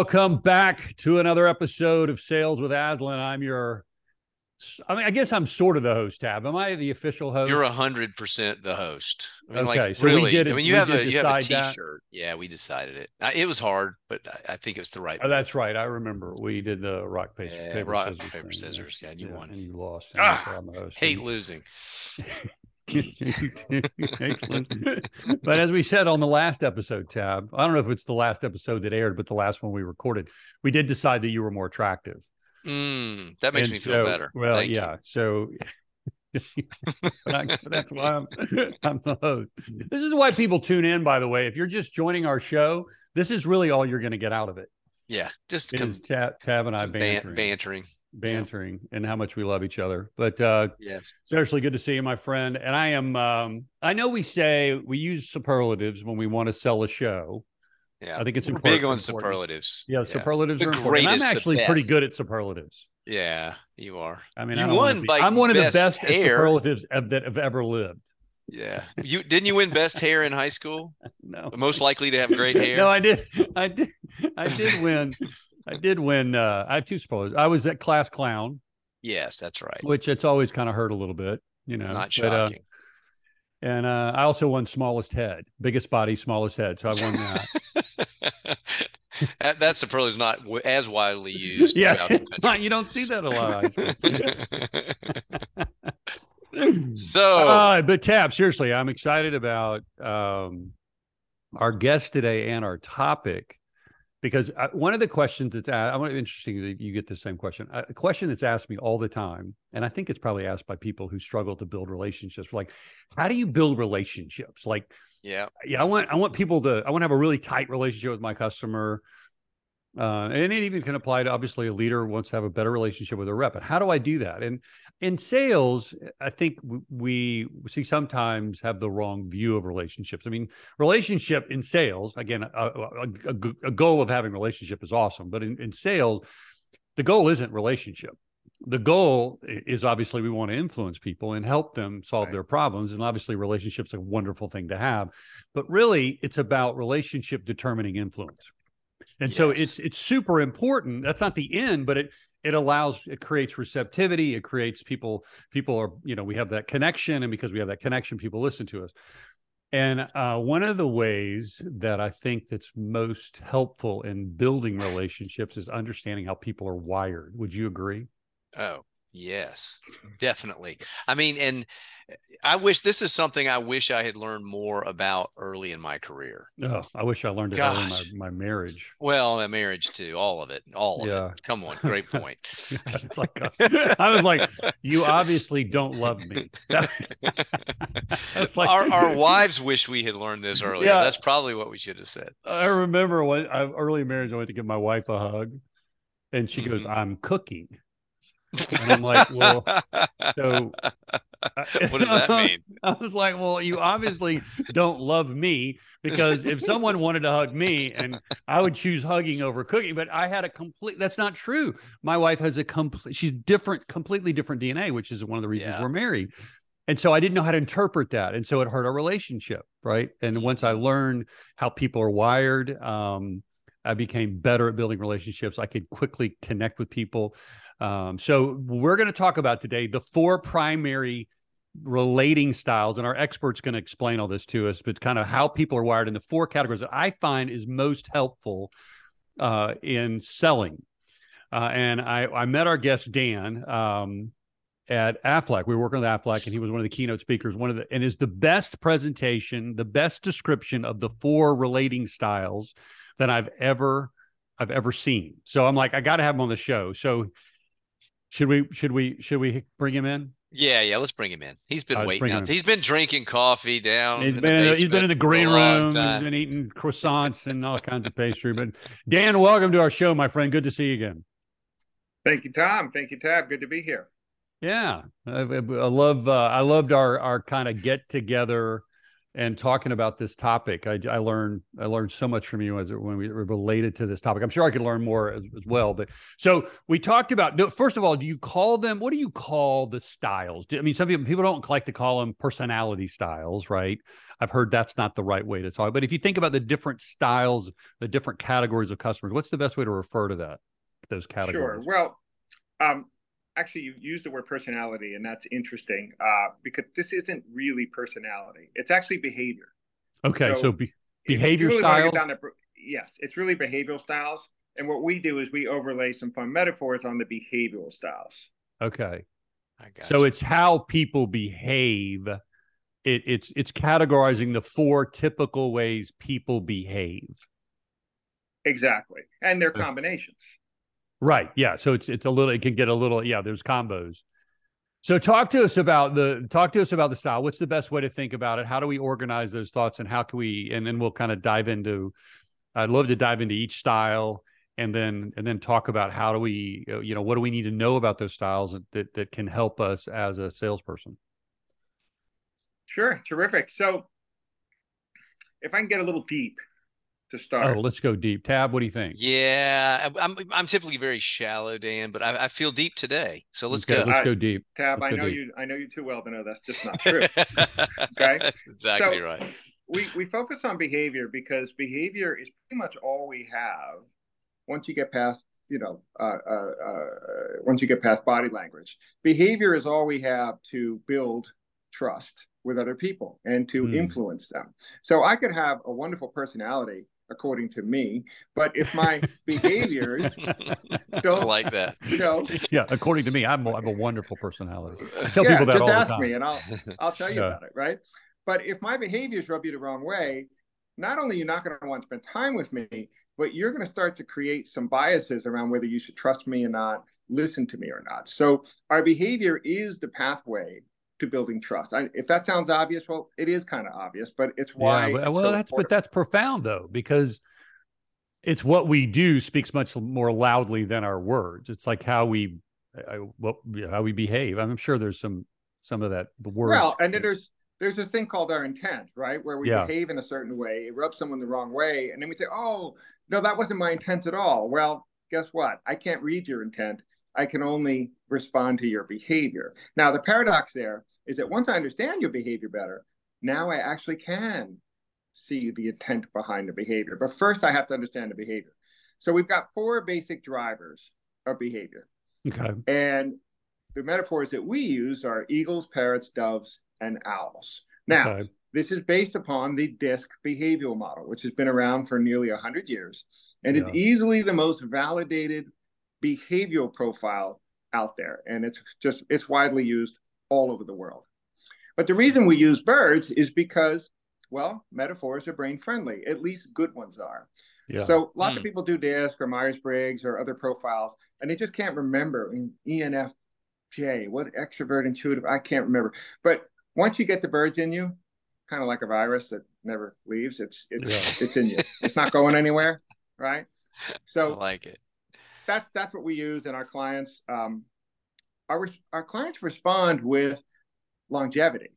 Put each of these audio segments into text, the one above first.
Welcome back to another episode of Sales with Aslan. I'm your, I mean, I guess I'm sort of the host. Tab, am I the official host? You're a hundred percent the host. I mean, Okay, like so really. it- I mean, you have a you have a decide that. T-shirt. Yeah, we decided it. I, it was hard, but I, I think it was the right. Oh, that's right. I remember we did the rock paper, Yeah, paper rock, scissors. paper, scissors. Yeah, and you won. and you lost. and Ah, so I'm the host. Hate losing. Excellent. but as we said on the last episode, Tab, I don't know if it's the last episode that aired, but the last one we recorded, we did decide that you were more attractive. Mm, that makes And me feel so- better. Well, Thank you. yeah. So that's why I'm, I'm the host. This is why people tune in, by the way. If you're just joining our show, this is really all you're going to get out of it. Yeah, just It come, is Tab, Tab and I some ban- bantering, bantering. bantering, and how much we love each other. But uh, Yes. Seriously, good to see you, my friend. And I am. Um, I know we say we use superlatives when we want to sell a show. Yeah. I think it's We're important. big on important. superlatives. Yeah, superlatives The are important. And greatest, I'm actually pretty good at superlatives. Yeah, you are. I mean, You I won be, by I'm one of the best best at hair. superlatives of- that have ever lived. Yeah. You didn't you win best hair in high school? No, Most likely to have great hair. no, I did. I did. I did win. I did win. Uh, I have two superlatives. I was at class clown, yes, that's right. which it's always kind of hurt a little bit, you know. Not but, uh, and uh, I also won smallest head, biggest body, smallest head. So I won that. that, that superlative is not w- as widely used yeah, throughout the country. you don't see that a lot. of high school. so Uh, but Tab, seriously, I'm excited about um, our guest today and our topic because uh, one of the questions that's I want interesting that you get the same question. Uh, A question that's asked me all the time, and I think it's probably asked by people who struggle to build relationships. Like, how do you build relationships? Like, yeah, yeah, I want I want people to I want to have a really tight relationship with my customer. Uh, and it even can apply to obviously a leader wants to have a better relationship with a rep. But how do I do that? And in sales, I think we see sometimes have the wrong view of relationships. I mean, relationship in sales, again, a goal of having relationship is awesome, but in, in sales, the goal isn't relationship. The goal is obviously we want to influence people and help them solve Right. their problems. And obviously, relationships a wonderful thing to have, but really, it's about relationship determining influence. And so it's it's super important. That's not the end, but it it allows it creates receptivity. It creates people people are you know we have that connection, and because we have that connection, people listen to us. And uh, one of the ways that I think that's most helpful in building relationships is understanding how people are wired. Would you agree? oh yes, definitely. I mean, and I wish this is something I wish I had learned more about early in my career. Oh, I wish I learned it early in my, my marriage. Well, a marriage too, all of it, all of Yeah. it. Come on, great point. It's like, uh, I was like, you obviously don't love me. Like- our our wives wish we had learned this earlier. Yeah. That's probably what we should have said. I remember when I early marriage, I went to give my wife a hug, and she goes, Mhm. "I'm cooking," and I'm like, "Well, so." what does that mean? I was like, "Well, you obviously don't love me because if someone wanted to hug me, and I would choose hugging over cooking, but I had a complete. That's not true. My wife has a complete. She's different, completely different DNA, which is one of the reasons Yeah. we're married." And so I didn't know how to interpret that. And so it hurt our relationship. Right. And once I learned how people are wired, um, I became better at building relationships. I could quickly connect with people. Um, so we're going to talk about today the four primary relating styles, and our expert's going to explain all this to us, but kind of how people are wired in the four categories that I find is most helpful uh, in selling. Uh, and I, I met our guest Dan um, at Aflac. We were working with Aflac, and he was one of the keynote speakers. One of the and is the best presentation, the best description of the four relating styles that I've ever I've ever seen. So I'm like, I got to have him on the show. So should we should we should we bring him in? Yeah, yeah. Let's bring him in. He's been let's waiting out. He's been drinking coffee down. He's in been the in the, he's been in the basement for a green room. time. He's been eating croissants and all kinds of pastry. But Dan, welcome to our show, my friend. Good to see you again. Thank you, Tom. Thank you, Tab. Good to be here. Yeah, I, I I love uh, I loved our our kind of get together and talking about this topic. I, I learned I learned so much from you as it, when we were related to this topic. I'm sure I could learn more as, as, well. But so we talked about first of all, do you call them? What do you call the styles? Do, I mean, some people people don't like to call them personality styles, right? I've heard that's not the right way to talk. But if you think about the different styles, the different categories of customers, what's the best way to refer to that? Those categories. Sure. Well, um, actually you used the word personality and that's interesting uh, because this isn't really personality. It's actually behavior. Okay so, so be- behavior really styles? to, yes it's really behavioral styles and what we do is we overlay some fun metaphors on the behavioral styles. Okay. So you. it's how people behave. It, it's it's categorizing the four typical ways people behave. Exactly and their combinations Right. Yeah. So it's it's a little it can get a little yeah, there's combos. So talk to us about the talk to us about the style. What's the best way to think about it? How do we organize those thoughts and how can we and then we'll kind of dive into I'd love to dive into each style and then and then talk about how do we uh, you know what do we need to know about those styles that that can help us as a salesperson. Sure, terrific. So if I can get a little deep to start. Oh, let's go deep. Tab, what do you think? Yeah, I'm I'm typically very shallow, Dan, but I, I feel deep today. So let's okay, go. Let's go deep. Tab, let's I know deep. you. I know you too well to know that's just not true. okay, that's exactly so right. We we focus on behavior because behavior is pretty much all we have. Once you get past, you know, uh, uh, uh, once you get past body language, behavior is all we have to build trust with other people and to mm. influence them. So I could have a wonderful personality according to me. But if my behaviors don't I like that, you know, yeah, according to me, I'm I have a wonderful personality. I tell yeah, people that just all ask the time. me, and I'll I'll tell you yeah. about it, right? But if my behaviors rub you the wrong way, not only you're not going to want to spend time with me, but you're going to start to create some biases around whether you should trust me or not, listen to me or not. So our behavior is the pathway to building trust. I, if that sounds obvious, well, it is kind of obvious, but it's why. Yeah, but, well, so that's important. but that's profound though because it's what we do speaks much more loudly than our words. It's like how we I, what how we behave. I'm sure there's some some of that the words. Well, and then there's there's this thing called our intent, right? Where we yeah. behave in a certain way, it rubs someone the wrong way, and then we say, "Oh, no, that wasn't my intent at all." Well, guess what? I can't read your intent. I can only respond to your behavior. Now, the paradox there is that once I understand your behavior better, now I actually can see the intent behind the behavior. But first, I have to understand the behavior. So we've got four basic drivers of behavior. Okay. And the metaphors that we use are eagles, parrots, doves, and owls. Now, okay. this is based upon the DISC behavioral model, which has been around for nearly 100 years and yeah. is easily the most validated behavioral profile out there. And it's just, it's widely used all over the world. But the reason we use birds is because, well, metaphors are brain friendly, at least good ones are. Yeah. So lots mm. of hmm. people do DISC or Myers Briggs or other profiles, and they just can't remember in ENFJ, what extrovert, intuitive, I can't remember. But once you get the birds in you, kind of like a virus that never leaves, it's it's yeah. it's in you. It's not going anywhere, right? So I like it that's that's what we use and our clients. Um, our our clients respond with longevity,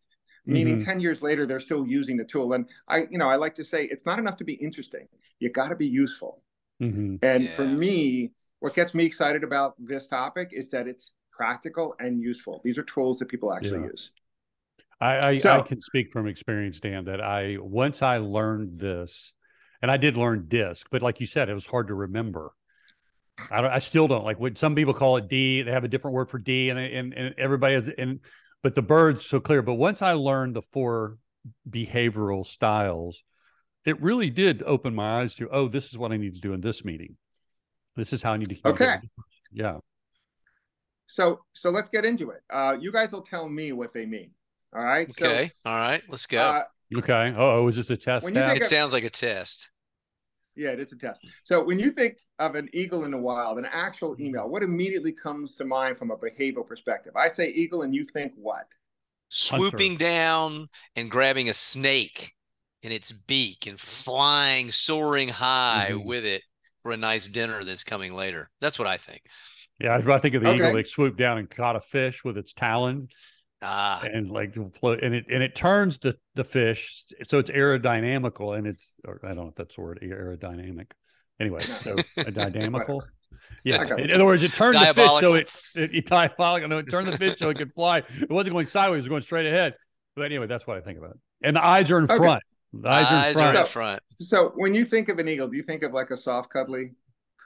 meaning mm-hmm. 10 years later they're still using the tool. And I, you know, I like to say it's not enough to be interesting. You got to be useful. Mm-hmm. And yeah. for me, what gets me excited about this topic is that it's practical and useful. These are tools that people actually yeah. use. I, I, so, I, can speak from experience, Dan, that I once I learned this, and I did learn DISC, but like you said, it was hard to remember. I don't. I still don't like. What some people call it D. They have a different word for D, and and, and everybody has. And but the bird's so clear. But once I learned the four behavioral styles, it really did open my eyes to. Oh, this is what I need to do in this meeting. This is how I need to. Okay. Yeah. So so let's get into it. Uh, you guys will tell me what they mean. All right. Okay. So, All right. Let's go. Uh, okay. Oh, is this a test? it of, sounds like a test. Yeah, it's a test. So when you think of an eagle in the wild, an actual email, what immediately comes to mind from a behavioral perspective? I say eagle, and you think what? Swooping Hunter. down and grabbing a snake in its beak and flying, soaring high mm-hmm. with it for a nice dinner that's coming later. That's what I think. Yeah, I think of the okay. eagle that swooped down and caught a fish with its talons. Ah. And like float and it and it turns the the fish so it's aerodynamical and it's or I don't know if that's the word aerodynamic. Anyway, so a dynamical. Yeah. In other words, it turned the fish so it, it, it diabolical. No, it turned the fish so it could fly. It wasn't going sideways; it was going straight ahead. But anyway, that's what I think about. And the eyes are in okay. front. The eyes, eyes are in front. Are in front. So, so, when you think of an eagle, do you think of like a soft, cuddly,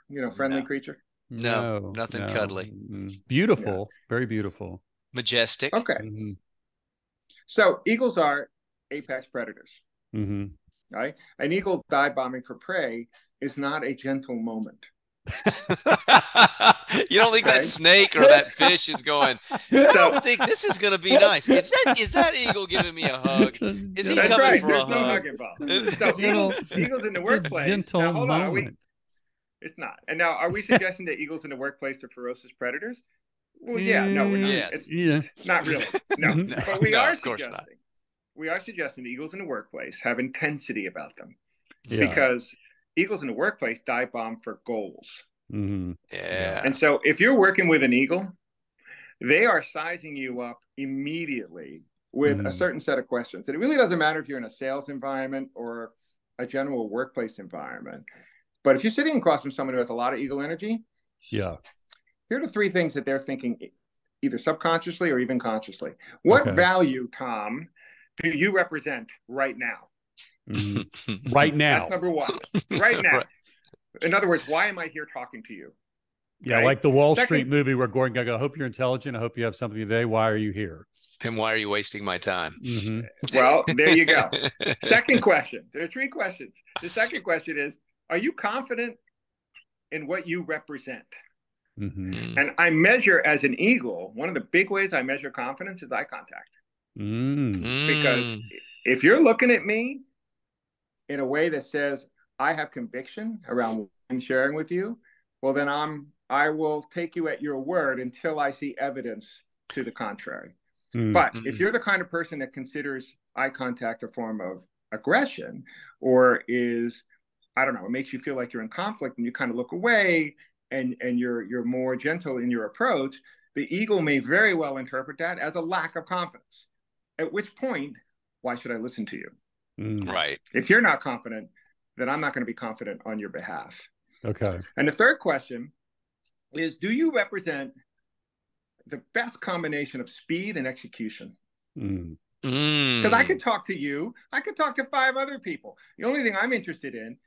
you know, friendly no. creature? No, no nothing no. cuddly. Mm-hmm. Beautiful, yeah. very beautiful, majestic. Okay. Mm-hmm. So eagles are apex predators. Mm-hmm. Right, an eagle dive bombing for prey is not a gentle moment. you don't think okay. that snake or that fish is going? I don't think this is going to be nice. Is that is that eagle giving me a hug? Is he That's coming right. for There's a no hug? involved. So eagles, eagles in the workplace. Gentle now, hold on, we, it's not. And now, are we suggesting that eagles in the workplace are ferocious predators? Well, yeah, no, we're not. Yes. Yeah. Not really. No, no but we no, are suggesting. Not. We are suggesting that eagles in the workplace have intensity about them, yeah. because eagles in the workplace dive bomb for goals. Mm-hmm. Yeah. And so if you're working with an eagle, they are sizing you up immediately with mm-hmm. a certain set of questions. And it really doesn't matter if you're in a sales environment or a general workplace environment. But if you're sitting across from someone who has a lot of eagle energy, yeah. Here are the three things that they're thinking either subconsciously or even consciously. What okay. value, Tom, do you represent right now? Mm-hmm. right now. That's number one. Right now. right. In other words, why am I here talking to you? Yeah, right? like the Wall Second, Street movie where Gordon goes, I hope you're intelligent. I hope you have something today. Why are you here? And why are you wasting my time? Mm-hmm. Well, there you go. second question. There are three questions. The second question is Are you confident in what you represent? Mm-hmm. Mm. And I measure as an eagle, one of the big ways I measure confidence is eye contact. Mm. Because if you're looking at me in a way that says, I have conviction around what I'm sharing with you, well, then I'm I will take you at your word until I see evidence to the contrary. Mm-hmm. But if you're the kind of person that considers eye contact a form of aggression or is I don't know, it makes you feel like you're in conflict and you kind of look away and and you're you're more gentle in your approach, the eagle may very well interpret that as a lack of confidence. At which point, why should I listen to you? Mm. Right. If you're not confident, then I'm not going to be confident on your behalf. Okay. And the third question is do you represent the best combination of speed and execution? Mm. Because mm. I could talk to you, I could talk to five other people. The only thing I'm interested in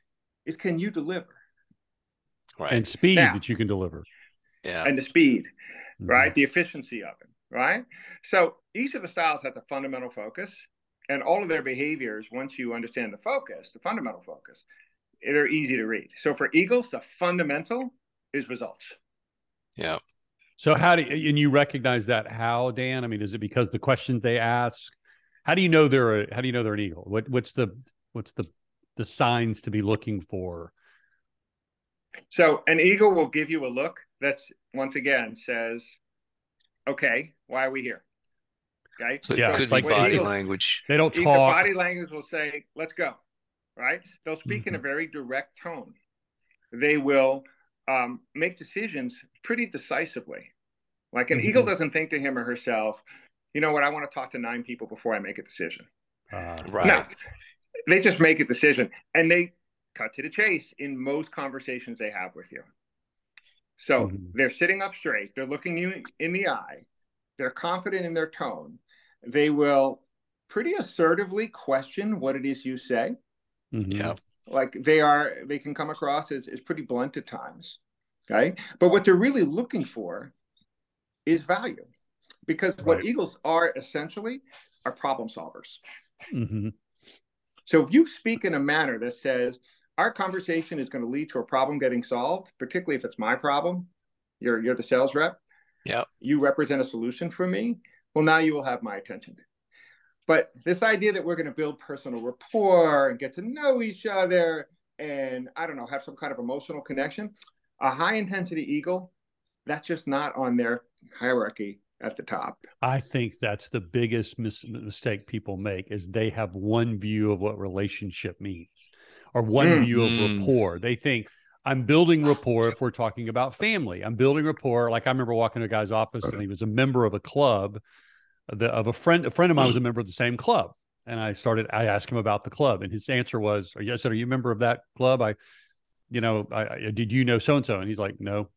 is can you deliver? Right. And speed now, that you can deliver. Yeah. And the speed, mm-hmm. right? The efficiency of it, right? So each of the styles has a fundamental focus and all of their behaviors, once you understand the focus, the fundamental focus, they're easy to read. So for Eagles, the fundamental is results. Yeah. So how do you, and you recognize that how Dan? I mean, is it because the questions they ask? How do you know they're a, how do you know they're an eagle? What what's the what's the the signs to be looking for? So an eagle will give you a look that's once again says, "Okay, why are we here?" Okay. So yeah, could be body language. They don't talk. Body language will say, "Let's go." Right. They'll speak mm-hmm. in a mm-hmm. very direct tone. They will um, make decisions pretty decisively. Like an mm-hmm. eagle doesn't think to him or herself, "You know what? I want to talk to nine people before I make a decision." Uh, right. No, they just make a decision, and they cut to the chase in most conversations they have with you. So mm-hmm. they're sitting up straight. They're looking you in the eye. They're confident in their tone they will pretty assertively question what it is you say. Mm-hmm. Yeah. Like they are, they can come across as, as pretty blunt at times. Okay. But what they're really looking for is value because right. what eagles are essentially are problem solvers. Mm-hmm. So if you speak in a manner that says, our conversation is going to lead to a problem getting solved, particularly if it's my problem, you're, you're the sales rep. Yeah. You represent a solution for me well, now you will have my attention. But this idea that we're going to build personal rapport and get to know each other and I don't know, have some kind of emotional connection, a high intensity eagle, that's just not on their hierarchy at the top. I think that's the biggest mis- mistake people make is they have one view of what relationship means or one mm. view of mm. rapport. They think I'm building rapport if we're talking about family. I'm building rapport. Like I remember walking to a guy's office and he was a member of a club the, of a friend. A friend of mine was a member of the same club, and I started. I asked him about the club, and his answer was, "I said, are you a member of that club?" I, you know, I, I did you know so and so? And he's like, "No."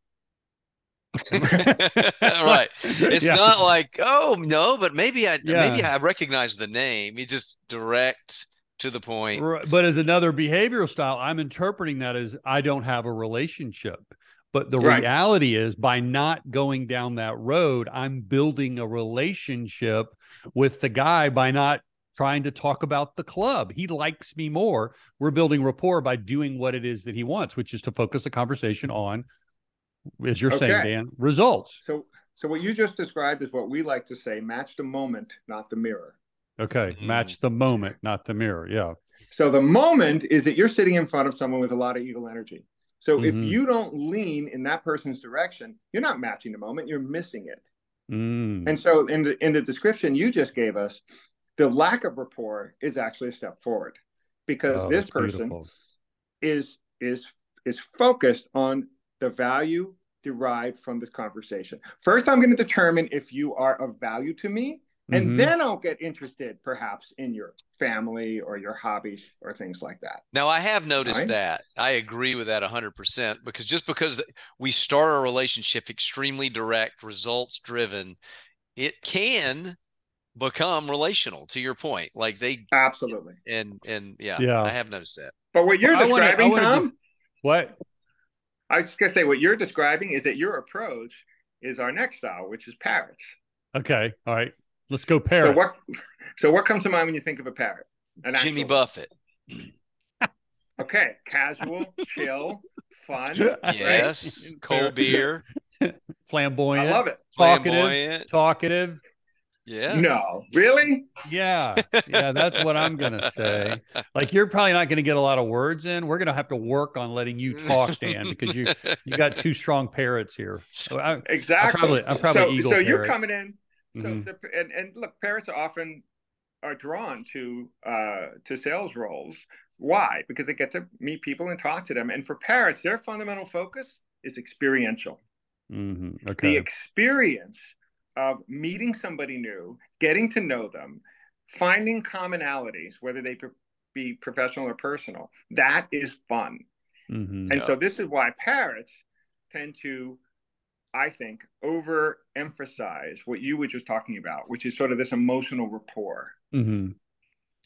right. It's yeah. not like, oh no, but maybe I yeah. maybe I recognize the name. You just direct to the point. Right. But as another behavioral style, I'm interpreting that as I don't have a relationship. But the right. reality is, by not going down that road, I'm building a relationship with the guy by not trying to talk about the club. He likes me more. We're building rapport by doing what it is that he wants, which is to focus the conversation on, as you're okay. saying, Dan, results. So, so what you just described is what we like to say: match the moment, not the mirror. Okay, mm-hmm. match the moment, not the mirror. Yeah. So the moment is that you're sitting in front of someone with a lot of eagle energy. So mm-hmm. if you don't lean in that person's direction, you're not matching the moment, you're missing it. Mm. And so in the in the description you just gave us, the lack of rapport is actually a step forward because oh, this person beautiful. is is is focused on the value derived from this conversation. First, I'm going to determine if you are of value to me and mm-hmm. then I'll get interested perhaps in your family or your hobbies or things like that. Now, I have noticed right? that. I agree with that 100% because just because we start a relationship extremely direct, results driven, it can become relational to your point. Like they absolutely and and yeah, yeah. I have noticed that. But what you're describing, wanna, Tom, do, what I was gonna say, what you're describing is that your approach is our next style, which is parrots. Okay, all right. Let's go parrot. So what? So what comes to mind when you think of a parrot? An Jimmy Buffett. okay, casual, chill, fun. Yes, right? cold beer, flamboyant. I love it. Talkative, flamboyant. talkative. Yeah. No, really? Yeah. Yeah, that's what I'm going to say. Like you're probably not going to get a lot of words in. We're going to have to work on letting you talk, Dan, because you you got two strong parrots here. I, exactly. I'm probably, I'm probably so, eagle so parrot. you're coming in Mm-hmm. So the, and, and look, parents are often are drawn to uh, to sales roles. Why? Because they get to meet people and talk to them. And for parents, their fundamental focus is experiential. Mm-hmm. Okay. The experience of meeting somebody new, getting to know them, finding commonalities, whether they be professional or personal, that is fun. Mm-hmm. And yeah. so this is why parents tend to I think, overemphasize what you were just talking about, which is sort of this emotional rapport. Mm-hmm.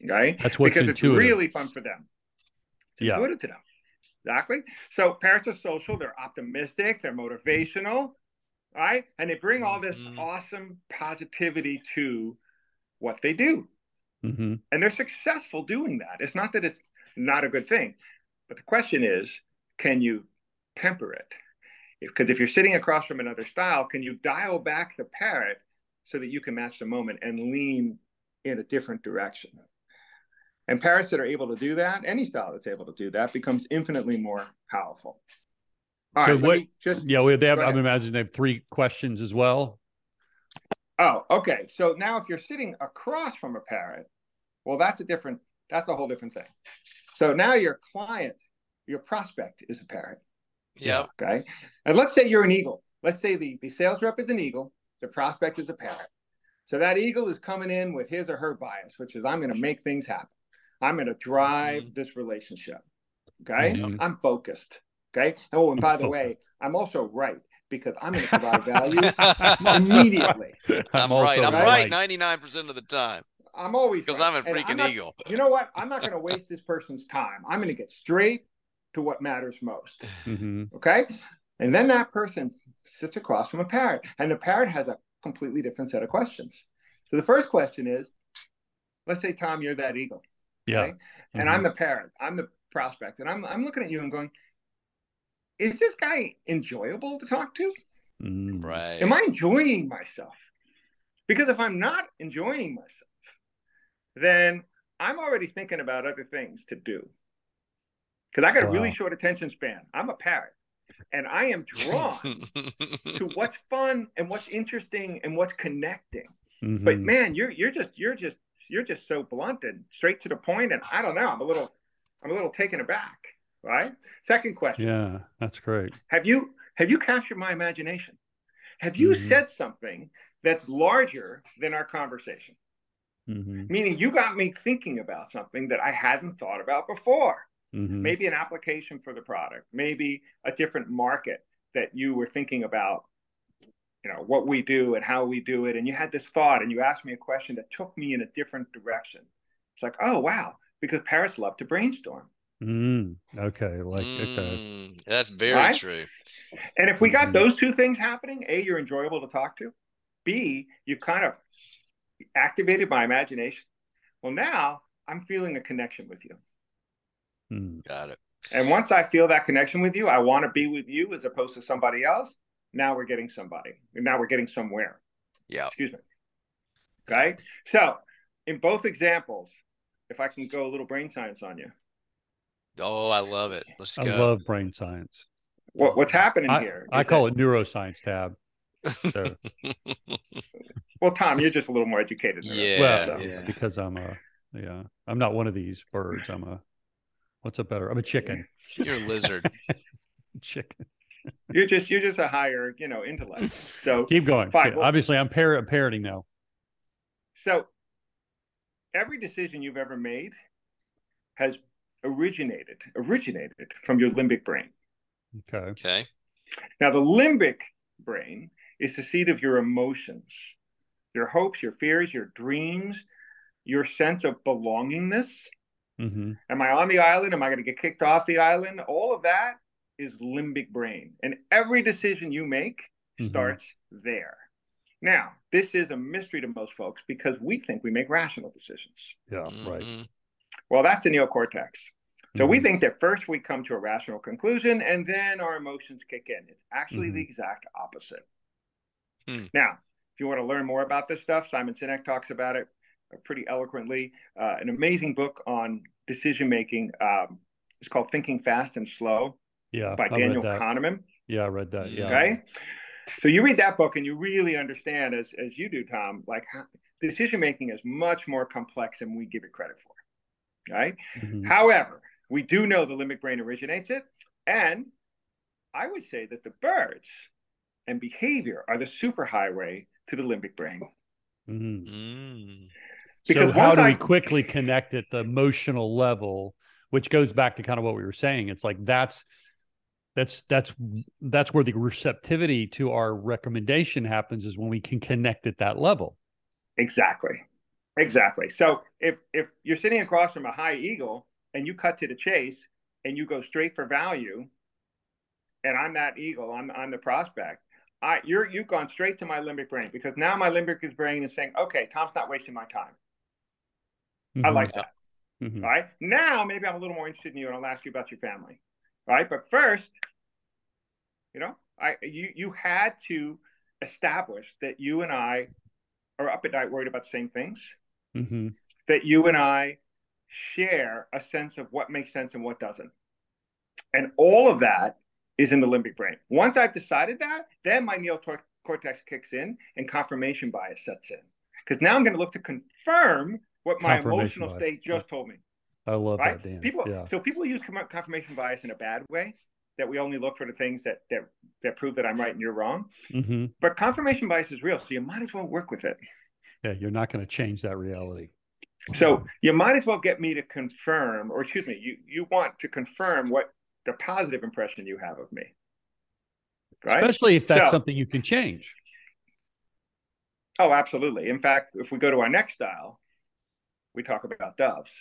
Okay, that's what's because intuitive. it's really fun for them. It's yeah. intuitive to them. Exactly. So parents are social. They're optimistic. They're motivational, right? And they bring all this mm-hmm. awesome positivity to what they do, mm-hmm. and they're successful doing that. It's not that it's not a good thing, but the question is, can you temper it? Because if, if you're sitting across from another style, can you dial back the parrot so that you can match the moment and lean in a different direction? And parrots that are able to do that, any style that's able to do that, becomes infinitely more powerful. All so right, what? Just yeah, we, they have. I'm imagining they have three questions as well. Oh, okay. So now, if you're sitting across from a parrot, well, that's a different. That's a whole different thing. So now your client, your prospect, is a parrot. Yeah. Okay. And let's say you're an eagle. Let's say the, the sales rep is an eagle, the prospect is a parrot. So that eagle is coming in with his or her bias, which is I'm going to make things happen. I'm going to drive mm-hmm. this relationship. Okay. Mm-hmm. I'm focused. Okay. Oh, and by the way, I'm also right because I'm going to provide value immediately. I'm, I'm right. I'm right 99% of the time. I'm always because right. I'm a freaking not, eagle. You know what? I'm not going to waste this person's time. I'm going to get straight to what matters most. Mm-hmm. Okay. And then that person sits across from a parrot, and the parrot has a completely different set of questions. So the first question is let's say, Tom, you're that eagle. Yeah. Okay? Mm-hmm. And I'm the parrot, I'm the prospect, and I'm, I'm looking at you and going, is this guy enjoyable to talk to? Mm, right. Am I enjoying myself? Because if I'm not enjoying myself, then I'm already thinking about other things to do because I got wow. a really short attention span. I'm a parrot, and I am drawn to what's fun and what's interesting and what's connecting. Mm-hmm. But man, you're you're just you're just you're just so blunt and straight to the point, and I don't know. I'm a little I'm a little taken aback. Right. Second question. Yeah, that's great. Have you have you captured my imagination? Have you mm-hmm. said something that's larger than our conversation? Mm-hmm. Meaning you got me thinking about something that I hadn't thought about before. Mm-hmm. Maybe an application for the product, maybe a different market that you were thinking about, you know, what we do and how we do it. And you had this thought and you asked me a question that took me in a different direction. It's like, oh, wow, because parrots love to brainstorm. Mm, okay, like mm, okay. that's very right? true. And if we got mm-hmm. those two things happening, a you're enjoyable to talk to. B you've kind of activated my imagination. Well, now I'm feeling a connection with you. Mm. Got it. And once I feel that connection with you, I want to be with you as opposed to somebody else. Now we're getting somebody. Now we're getting somewhere. Yeah. Excuse me. Okay. So in both examples, if I can go a little brain science on you. Oh, I love it. Let's go. I love brain science. What, what's happening I, here? I call that, it neuroscience tab. So. well, Tom, you're just a little more educated. yeah, well, so. yeah, because I'm a yeah, I'm not one of these birds. I'm a what's a better? I'm a chicken. You're a lizard. chicken. You're just you're just a higher you know intellect. So keep going. Fine. Well, Obviously, I'm par- parroting now. So every decision you've ever made has originated originated from your limbic brain. Okay. Okay. Now the limbic brain is the seat of your emotions, your hopes, your fears, your dreams, your sense of belongingness. Mm-hmm. Am I on the island? Am I going to get kicked off the island? All of that is limbic brain. And every decision you make mm-hmm. starts there. Now, this is a mystery to most folks because we think we make rational decisions. Yeah, mm-hmm. right. Well, that's the neocortex. So mm-hmm. we think that first we come to a rational conclusion and then our emotions kick in. It's actually mm-hmm. the exact opposite. Mm. Now, if you want to learn more about this stuff, Simon Sinek talks about it pretty eloquently. Uh, an amazing book on decision making. Um, it's called Thinking Fast and Slow. Yeah, by I Daniel Kahneman. Yeah, I read that. Yeah. Okay. So you read that book and you really understand, as as you do, Tom, like decision making is much more complex than we give it credit for. Right. Mm-hmm. However, we do know the limbic brain originates it, and I would say that the birds and behavior are the superhighway to the limbic brain. Mm-hmm. Mm. Because so how do I... we quickly connect at the emotional level, which goes back to kind of what we were saying? It's like that's that's that's that's where the receptivity to our recommendation happens is when we can connect at that level. Exactly. Exactly. So if if you're sitting across from a high eagle and you cut to the chase and you go straight for value, and I'm that eagle, I'm I'm the prospect, I you're you've gone straight to my limbic brain because now my limbic brain is saying, okay, Tom's not wasting my time. Mm-hmm. I like that. Mm-hmm. All right. Now maybe I'm a little more interested in you and I'll ask you about your family. All right. But first, you know, I you you had to establish that you and I are up at night worried about the same things. Mm-hmm. That you and I share a sense of what makes sense and what doesn't. And all of that is in the limbic brain. Once I've decided that, then my neocortex kicks in and confirmation bias sets in. Because now I'm going to look to confirm what my emotional bias. state just told me. I love right? that, Dan. People, yeah. So people use confirmation bias in a bad way, that we only look for the things that that, that prove that I'm right and you're wrong. Mm-hmm. But confirmation bias is real, so you might as well work with it. Yeah, you're not going to change that reality. So you might as well get me to confirm, or excuse me, you you want to confirm what the positive impression you have of me. Right? Especially if that's so, something you can change. Oh, absolutely. In fact, if we go to our next style, we talk about doves.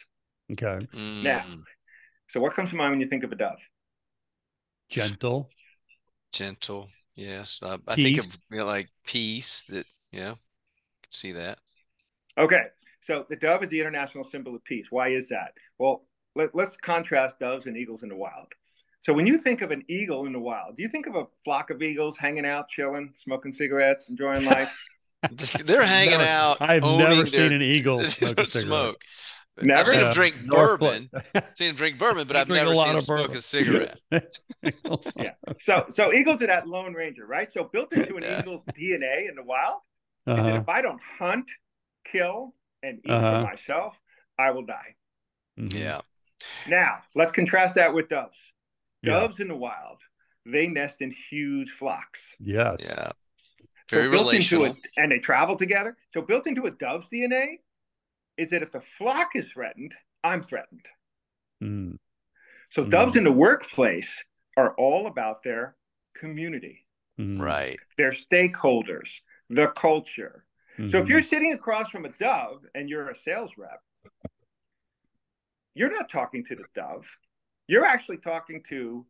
Okay. Mm. Now, so what comes to mind when you think of a dove? Gentle. Gentle. Yes. Uh, I think of you know, like peace that, yeah, can see that. Okay. So the dove is the international symbol of peace. Why is that? Well, let, us contrast doves and eagles in the wild. So when you think of an eagle in the wild, do you think of a flock of eagles hanging out, chilling, smoking cigarettes, enjoying life? They're hanging never, out. I've never seen an eagle smoke. smoke. Never I've seen them drink bourbon. seen them drink bourbon, but I've never seen them smoke a cigarette. yeah. So so eagles are that lone ranger, right? So built into an yeah. eagle's DNA in the wild, uh-huh. if I don't hunt, kill, and eat uh-huh. for myself, I will die. Mm-hmm. Yeah. Now let's contrast that with doves. Doves yeah. in the wild, they nest in huge flocks. Yes. Yeah. Very so built relational. Into a, and they travel together. So built into a dove's DNA is that if the flock is threatened, I'm threatened. Mm. So mm. doves in the workplace are all about their community. Mm. Right. Their stakeholders, the culture. Mm-hmm. So if you're sitting across from a dove and you're a sales rep, you're not talking to the dove. You're actually talking to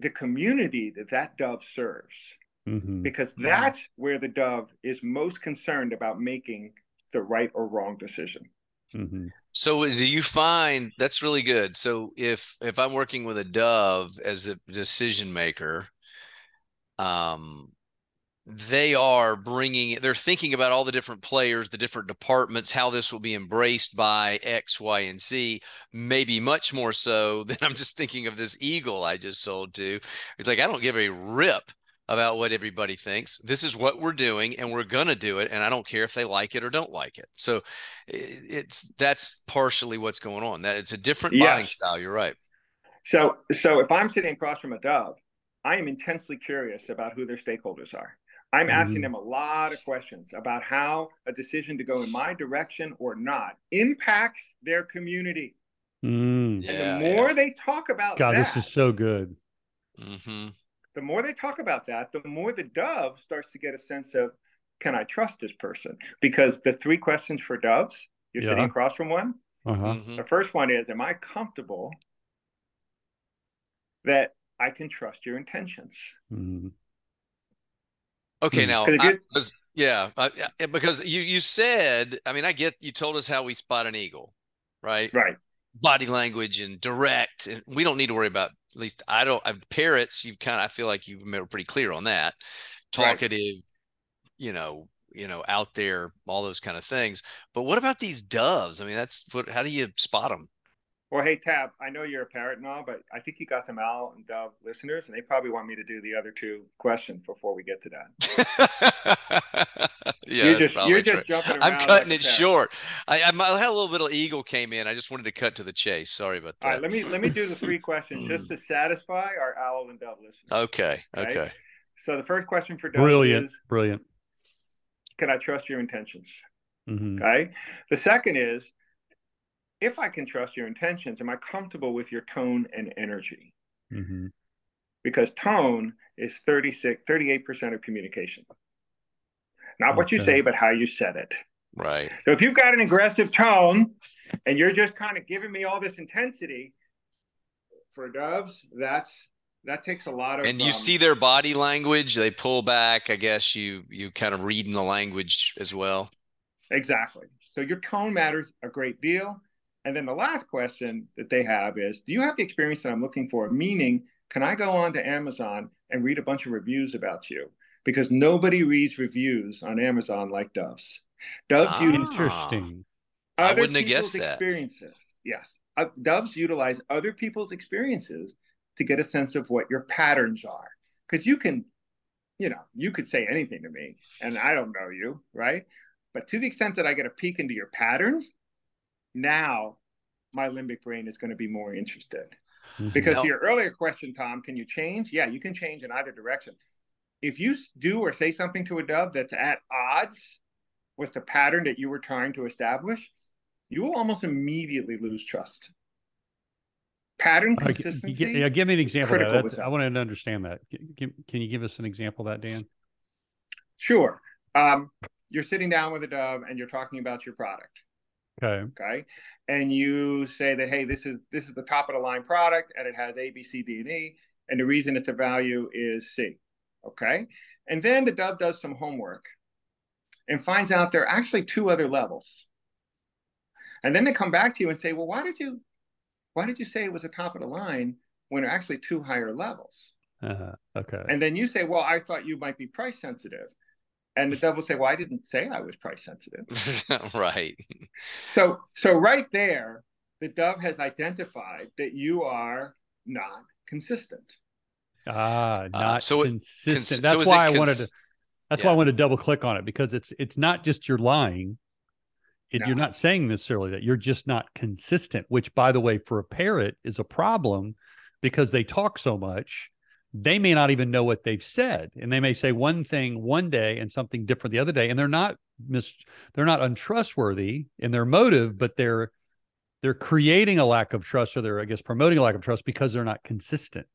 the community that that dove serves. Mm-hmm. Because that's where the dove is most concerned about making the right or wrong decision. Mm-hmm. So do you find that's really good? So if if I'm working with a dove as a decision maker, um, they are bringing they're thinking about all the different players the different departments how this will be embraced by x y and z maybe much more so than i'm just thinking of this eagle i just sold to it's like i don't give a rip about what everybody thinks this is what we're doing and we're going to do it and i don't care if they like it or don't like it so it's that's partially what's going on that it's a different yes. buying style you're right so so if i'm sitting across from a dove i am intensely curious about who their stakeholders are I'm asking mm-hmm. them a lot of questions about how a decision to go in my direction or not impacts their community. Mm. Yeah, the more yeah. they talk about God, that, this is so good. Mm-hmm. The more they talk about that, the more the dove starts to get a sense of, can I trust this person? Because the three questions for doves, you're yeah. sitting across from one. Uh-huh. Mm-hmm. The first one is, am I comfortable that I can trust your intentions? Mm-hmm. Okay, hmm. now, I, yeah, I, because you you said, I mean, I get you told us how we spot an eagle, right? Right. Body language and direct, and we don't need to worry about. At least I don't. I've, parrots, you've kind of. I feel like you've been pretty clear on that. Talkative, right. you know, you know, out there, all those kind of things. But what about these doves? I mean, that's what. How do you spot them? Well, hey Tab, I know you're a parrot and all, but I think you got some Owl and Dove listeners, and they probably want me to do the other two questions before we get to that. yeah, you're just, you're just jumping I'm cutting like it short. I, I, I, had a little bit of eagle came in. I just wanted to cut to the chase. Sorry about that. All right, let me let me do the three questions just to satisfy our Owl and Dove listeners. Okay. Okay. okay. So the first question for Dove brilliant, is, brilliant. Can I trust your intentions? Mm-hmm. Okay. The second is if I can trust your intentions, am I comfortable with your tone and energy? Mm-hmm. Because tone is 36, 38% of communication. Not okay. what you say, but how you said it. Right. So if you've got an aggressive tone and you're just kind of giving me all this intensity, for doves, that's that takes a lot of and you um, see their body language they pull back i guess you you kind of read in the language as well exactly so your tone matters a great deal and then the last question that they have is Do you have the experience that I'm looking for? Meaning, can I go on to Amazon and read a bunch of reviews about you? Because nobody reads reviews on Amazon like Doves. Doves ah, interesting. I wouldn't have guessed that. Experiences. Yes. Uh, doves utilize other people's experiences to get a sense of what your patterns are. Because you can, you know, you could say anything to me and I don't know you, right? But to the extent that I get a peek into your patterns, now my limbic brain is going to be more interested. Mm-hmm. Because to your earlier question, Tom, can you change? Yeah, you can change in either direction. If you do or say something to a dove that's at odds with the pattern that you were trying to establish, you will almost immediately lose trust. Pattern consistency. Uh, yeah, give me an example. Of that. I want to understand that. Can, can you give us an example of that, Dan? Sure. Um, you're sitting down with a dove and you're talking about your product Okay. Okay. And you say that, hey, this is this is the top of the line product and it has A, B, C, D, and E. And the reason it's a value is C. Okay. And then the dove does some homework and finds out there are actually two other levels. And then they come back to you and say, well, why did you why did you say it was a top of the line when there are actually two higher levels? Uh, okay. And then you say, well, I thought you might be price sensitive. And the dove will say, Well, I didn't say I was price sensitive. right. So so right there, the dove has identified that you are not consistent. Ah, uh, not uh, so consistent. Cons- that's so why I cons- wanted to that's yeah. why I wanted to double click on it because it's it's not just you're lying. It, no. You're not saying necessarily that you're just not consistent, which by the way, for a parrot is a problem because they talk so much they may not even know what they've said. And they may say one thing one day and something different the other day and they're not mis- they're not untrustworthy in their motive but they're they're creating a lack of trust or they're i guess promoting a lack of trust because they're not consistent.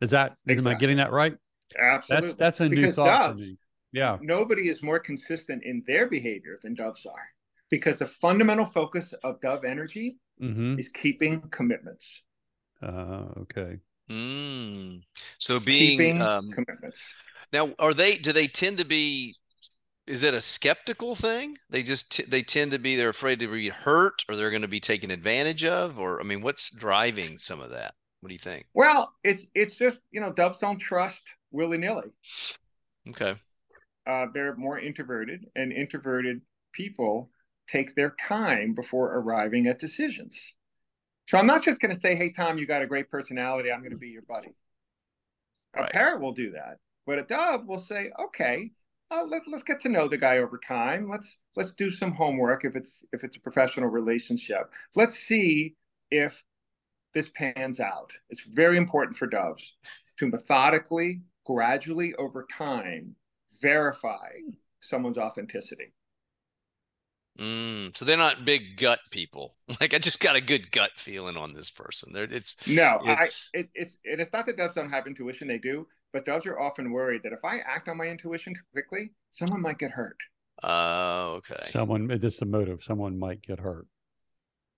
Is that exactly. am i getting that right? Absolutely that's that's a because new thought doves, for me. Yeah. nobody is more consistent in their behavior than doves are because the fundamental focus of dove energy mm-hmm. is keeping commitments. Uh, okay Mm. So being um, commitments. Now, are they? Do they tend to be? Is it a skeptical thing? They just t- they tend to be they're afraid to be hurt, or they're going to be taken advantage of, or I mean, what's driving some of that? What do you think? Well, it's it's just you know doves don't trust willy nilly. Okay. Uh, they're more introverted, and introverted people take their time before arriving at decisions. So I'm not just going to say, hey, Tom, you got a great personality. I'm going to be your buddy. Right. A parrot will do that. But a dove will say, okay, uh, let, let's get to know the guy over time. Let's let's do some homework if it's if it's a professional relationship. Let's see if this pans out. It's very important for doves to methodically, gradually over time verify someone's authenticity. Mm, so they're not big gut people. Like I just got a good gut feeling on this person. There, it's no, it's, I, it, it's and it's not that doves don't have intuition. They do, but doves are often worried that if I act on my intuition too quickly, someone might get hurt. Oh, uh, okay. Someone, it's the motive. Someone might get hurt.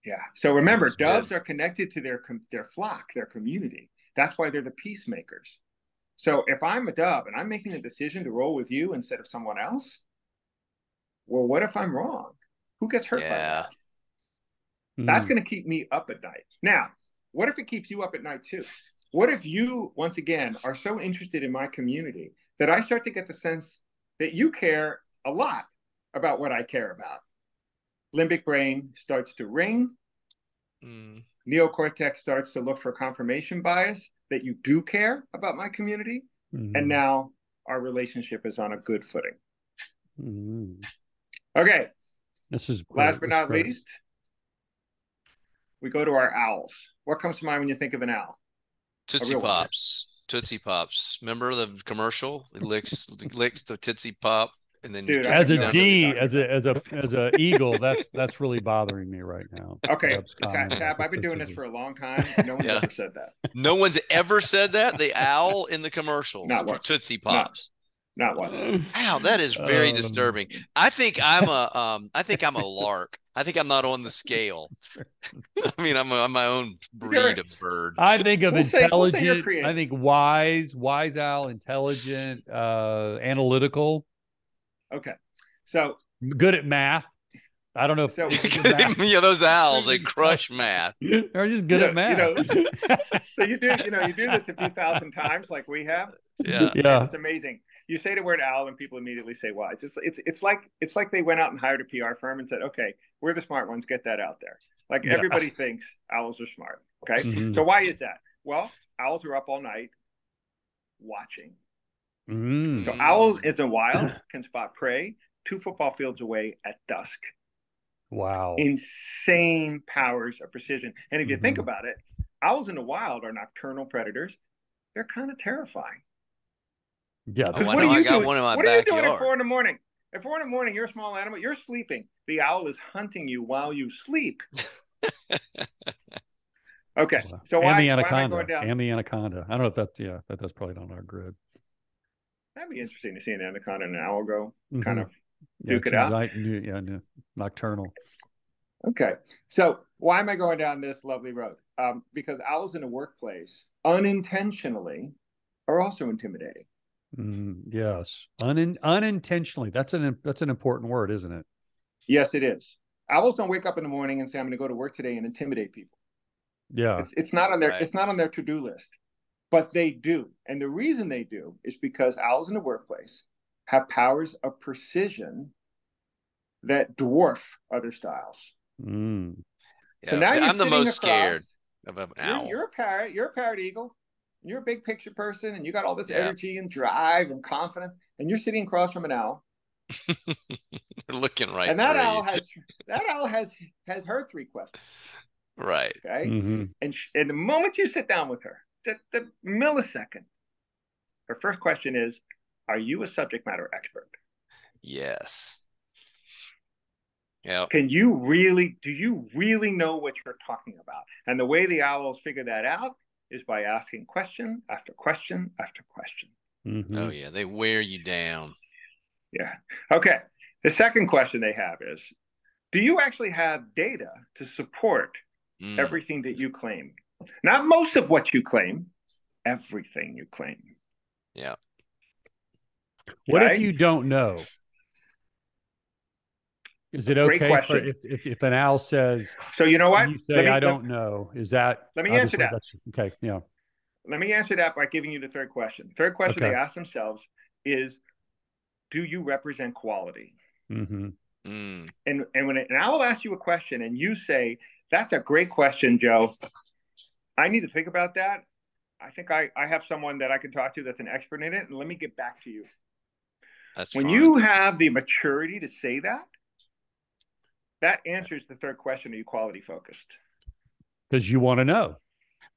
Yeah. So remember, That's doves good. are connected to their their flock, their community. That's why they're the peacemakers. So if I'm a dove and I'm making a decision to roll with you instead of someone else, well, what if I'm wrong? Who gets hurt yeah. by that? Mm. That's going to keep me up at night. Now, what if it keeps you up at night too? What if you, once again, are so interested in my community that I start to get the sense that you care a lot about what I care about? Limbic brain starts to ring. Mm. Neocortex starts to look for confirmation bias that you do care about my community. Mm. And now our relationship is on a good footing. Mm. Okay, this is great. last but not least. We go to our owls. What comes to mind when you think of an owl? Tootsie Pops. One. Tootsie Pops. Remember the commercial? It licks licks the Tootsie Pop and then Dude, as a D, as a as a as a eagle, that's that's really bothering me right now. Okay, Cap, I've been doing this for a long time. No one's yeah. ever said that. No one's ever said that. The owl in the commercials Not for Tootsie Pops. Not once. Wow, that is very um, disturbing. I think I'm a um I think I'm a lark. I think I'm not on the scale. I mean, I'm, a, I'm my own breed of bird. I think of we'll intelligent. Say, we'll I think wise, wise owl, intelligent, uh, analytical. Okay, so good at math. I don't know if so. yeah, those owls they crush math. They're just good you know, at math. You know, so you do you know you do this a few thousand times like we have. Yeah, yeah, it's amazing you say the word owl and people immediately say why. It's just it's it's like it's like they went out and hired a PR firm and said, okay, we're the smart ones, get that out there. Like yeah. everybody thinks owls are smart. Okay, mm-hmm. so why is that? Well, owls are up all night watching. Mm. So owls in the wild can spot prey two football fields away at dusk. Wow. Insane powers of precision. And if you mm-hmm. think about it, owls in the wild are nocturnal predators. They're kind of terrifying. Yeah. Oh, what are you I got doing? one in my what backyard. are you doing at four in the morning? At four in the morning, you're a small animal. You're sleeping. The owl is hunting you while you sleep. okay. So and why, the anaconda. And the anaconda. I don't know if that's yeah, that, that's probably not on our grid. That'd be interesting to see an anaconda and an owl go mm-hmm. kind of duke yeah, it out. Night, yeah, nocturnal. Okay. So why am I going down this lovely road? Um, because owls in a workplace unintentionally are also intimidating. Mm, yes, Un- unintentionally. That's an that's an important word, isn't it? Yes, it is. Owls don't wake up in the morning and say, "I'm going to go to work today and intimidate people." Yeah, it's, it's not on their right. it's not on their to do list, but they do, and the reason they do is because owls in the workplace have powers of precision that dwarf other styles. Mm. Yeah, so now I'm the most across, scared of an owl. You're, you're a parrot. You're a parrot eagle you're a big picture person and you got all this yeah. energy and drive and confidence and you're sitting across from an owl they're looking right and that owl you. has that owl has has her three questions right okay mm-hmm. and sh- and the moment you sit down with her the, the millisecond her first question is Are you a subject matter expert? Yes. Yeah. Can you really, do you really know what you're talking about? And the way the owls figure that out is by asking question after question after question. Mm-hmm. Oh, yeah. They wear you down. Yeah. Okay. The second question they have is Do you actually have data to support mm. everything that you claim? Not most of what you claim, everything you claim. Yeah. What right? if you don't know? Is it okay for if, if, if, an owl says? So you know what? You say me, I don't let, know. Is that? Let me answer that. Okay. Yeah. Let me answer that by giving you the third question. Third question okay. they ask themselves is, "Do you represent quality?" Mm-hmm. Mm. And and when an owl asks you a question and you say, "That's a great question, Joe," I need to think about that. I think I, I have someone that I can talk to that's an expert in it, and let me get back to you. That's when fine. you have the maturity to say that, that answers the third question: Are you quality focused? Because you want to know.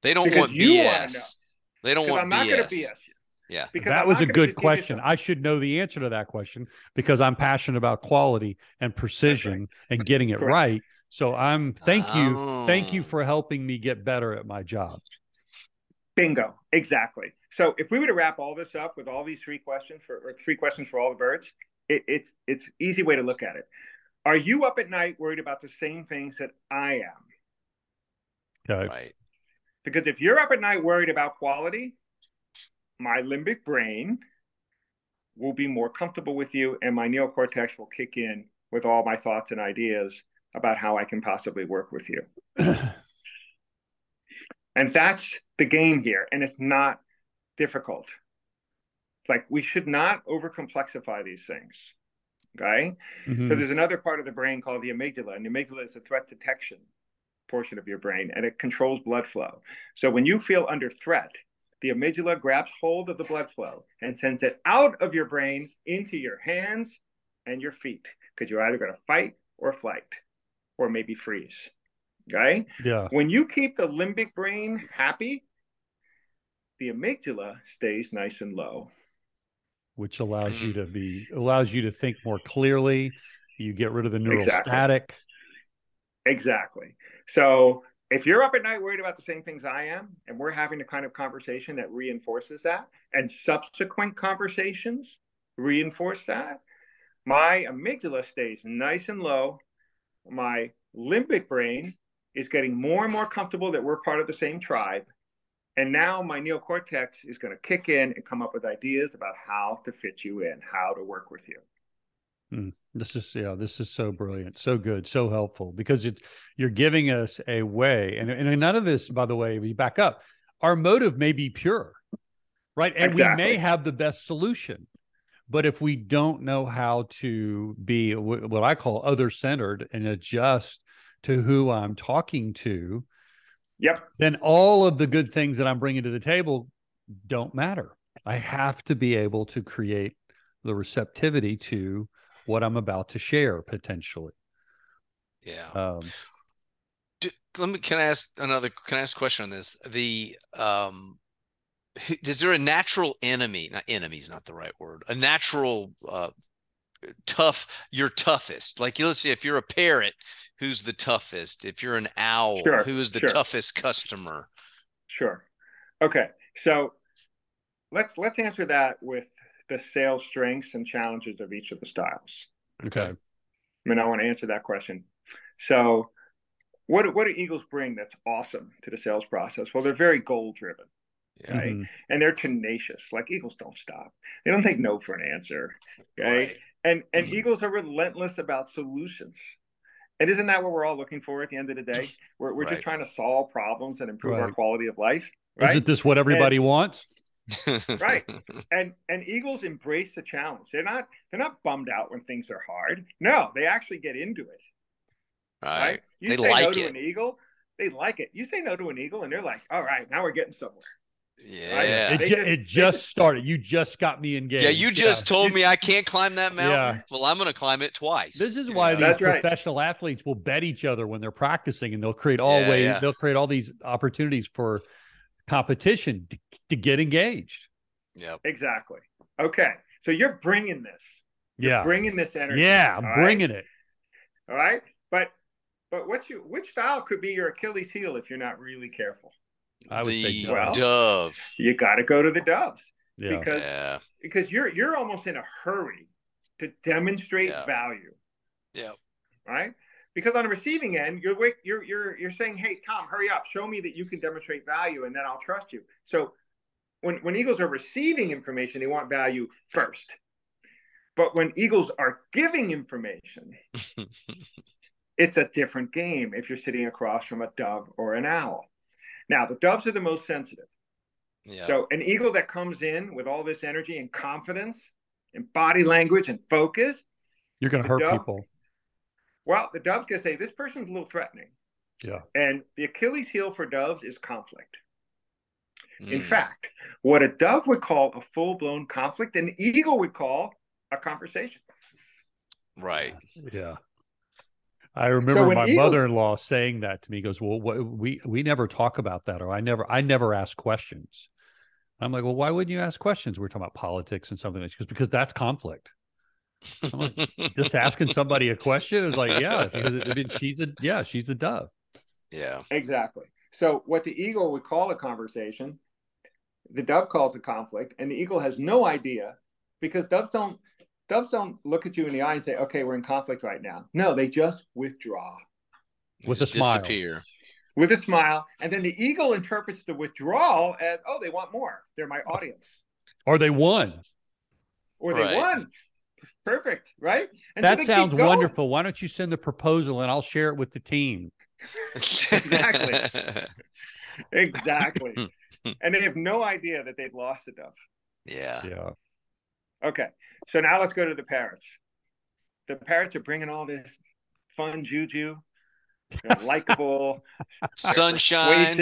They don't because want BS. They don't want I'm not BS. BS you. Yeah. Because that I'm was a good question. I should know the answer to that question because I'm passionate about quality and precision right. and getting it Correct. right. So I'm thank you. Oh. Thank you oh. for helping me get better at my job. Bingo. Exactly. So if we were to wrap all this up with all these three questions for or three questions for all the birds, it, it's it's easy way to look at it. Are you up at night worried about the same things that I am? Okay. Right. Because if you're up at night worried about quality, my limbic brain will be more comfortable with you and my neocortex will kick in with all my thoughts and ideas about how I can possibly work with you. and that's the game here. And it's not difficult. Like we should not overcomplexify these things. Okay. Mm-hmm. So there's another part of the brain called the amygdala, and the amygdala is a threat detection portion of your brain, and it controls blood flow. So when you feel under threat, the amygdala grabs hold of the blood flow and sends it out of your brain into your hands and your feet because you're either going to fight or flight or maybe freeze. Okay. Yeah. When you keep the limbic brain happy, the amygdala stays nice and low which allows you mm. to be allows you to think more clearly. You get rid of the neural exactly. static. Exactly. So if you're up at night worried about the same things I am, and we're having a kind of conversation that reinforces that, and subsequent conversations reinforce that, my amygdala stays nice and low. My limbic brain is getting more and more comfortable that we're part of the same tribe. And now my neocortex is going to kick in and come up with ideas about how to fit you in, how to work with you. Mm, this is yeah, this is so brilliant, so good, so helpful because it you're giving us a way, and, and none of this, by the way, we back up. Our motive may be pure, right? And exactly. we may have the best solution, but if we don't know how to be what I call other centered and adjust to who I'm talking to, Yep. Then all of the good things that I'm bringing to the table don't matter. I have to be able to create the receptivity to what I'm about to share potentially. Yeah. Um, Do, let me. Can I ask another? Can I ask a question on this? The um, is there a natural enemy? Not enemy is not the right word. A natural uh, tough. Your toughest. Like let's see, if you're a parrot, who's the toughest? If you're an owl, sure, who is the sure. toughest customer? Sure. Okay. So let's let's answer that with the sales strengths and challenges of each of the styles. Okay. I mean, I want to answer that question. So what what do Eagles bring that's awesome to the sales process? Well, they're very goal driven. Right. Mm-hmm. And they're tenacious. Like Eagles don't stop. They don't take no for an answer. Okay. Right. And and mm-hmm. Eagles are relentless about solutions. And isn't that what we're all looking for at the end of the day? We're, we're right. just trying to solve problems and improve right. our quality of life. Right? Isn't this what everybody and, wants? right. And and Eagles embrace the challenge. They're not they're not bummed out when things are hard. No, they actually get into it. Right. right? You they say like no it. to an eagle, they like it. You say no to an eagle, and they're like, "All right, now we're getting somewhere." Yeah, it, ju- just, it just started. You just got me engaged. Yeah, you just yeah. told me I can't climb that mountain. Yeah. Well, I'm going to climb it twice. This is why these professional right. athletes will bet each other when they're practicing, and they'll create all yeah, ways. They'll create all these opportunities for competition to, to get engaged. Yeah. Exactly. Okay. So you're bringing this. You're yeah. Bringing this energy. Yeah, I'm bringing right? it. All right. But but what you which style could be your Achilles heel if you're not really careful? I would the say well, dove. dove. You got to go to the doves Yeah. because Yeah. because you're you're almost in a hurry to demonstrate Yeah. value. Yeah. right? Because on the receiving end, you're you're you're you're saying, "Hey, Tom, hurry up, show me that you can demonstrate value, and then I'll trust you." So, when when eagles are receiving information, they want value first. But when eagles are giving information, it's a different game. If you're sitting across from a dove or an owl, now the doves are the most sensitive. Yeah. So an eagle that comes in with all this energy and confidence, and body language and focus, You're going to hurt dove- people. Well, the dove's gonna say this person's a little threatening. Yeah. And the Achilles heel for doves is conflict. In Mm. fact, what a dove would call a full blown conflict, an eagle would call a conversation. right. Yeah. I remember when my eagles- mother-in-law saying that to me. He goes, "Well, what, we we never talk about that, or I never I never ask questions." I'm like, "Well, why wouldn't you ask questions? We're talking about politics and something like this because that's conflict." I'm like, Just asking somebody a question is like, yeah, because I mean, she's a yeah, she's a dove. yeah. Exactly. So what the eagle would call a conversation, the dove calls a conflict, and the eagle has no idea because doves don't doves don't look at you in the eye and say, "Okay, we're in conflict right now." No, they just withdraw. With Just a smile. disappear. with a smile. And then the eagle interprets the withdrawal as, oh, they want more. They're my audience. Or they won. Or they Right. won. Perfect. Right. And that they keep sounds wonderful. Why don't you send the proposal and I'll share it with the team? Exactly. Exactly. and they have no idea that they've lost the dove. yeah. Yeah. Okay. So now let's go to the parrots. The parrots are bringing all this fun juju, likable, Sunshine.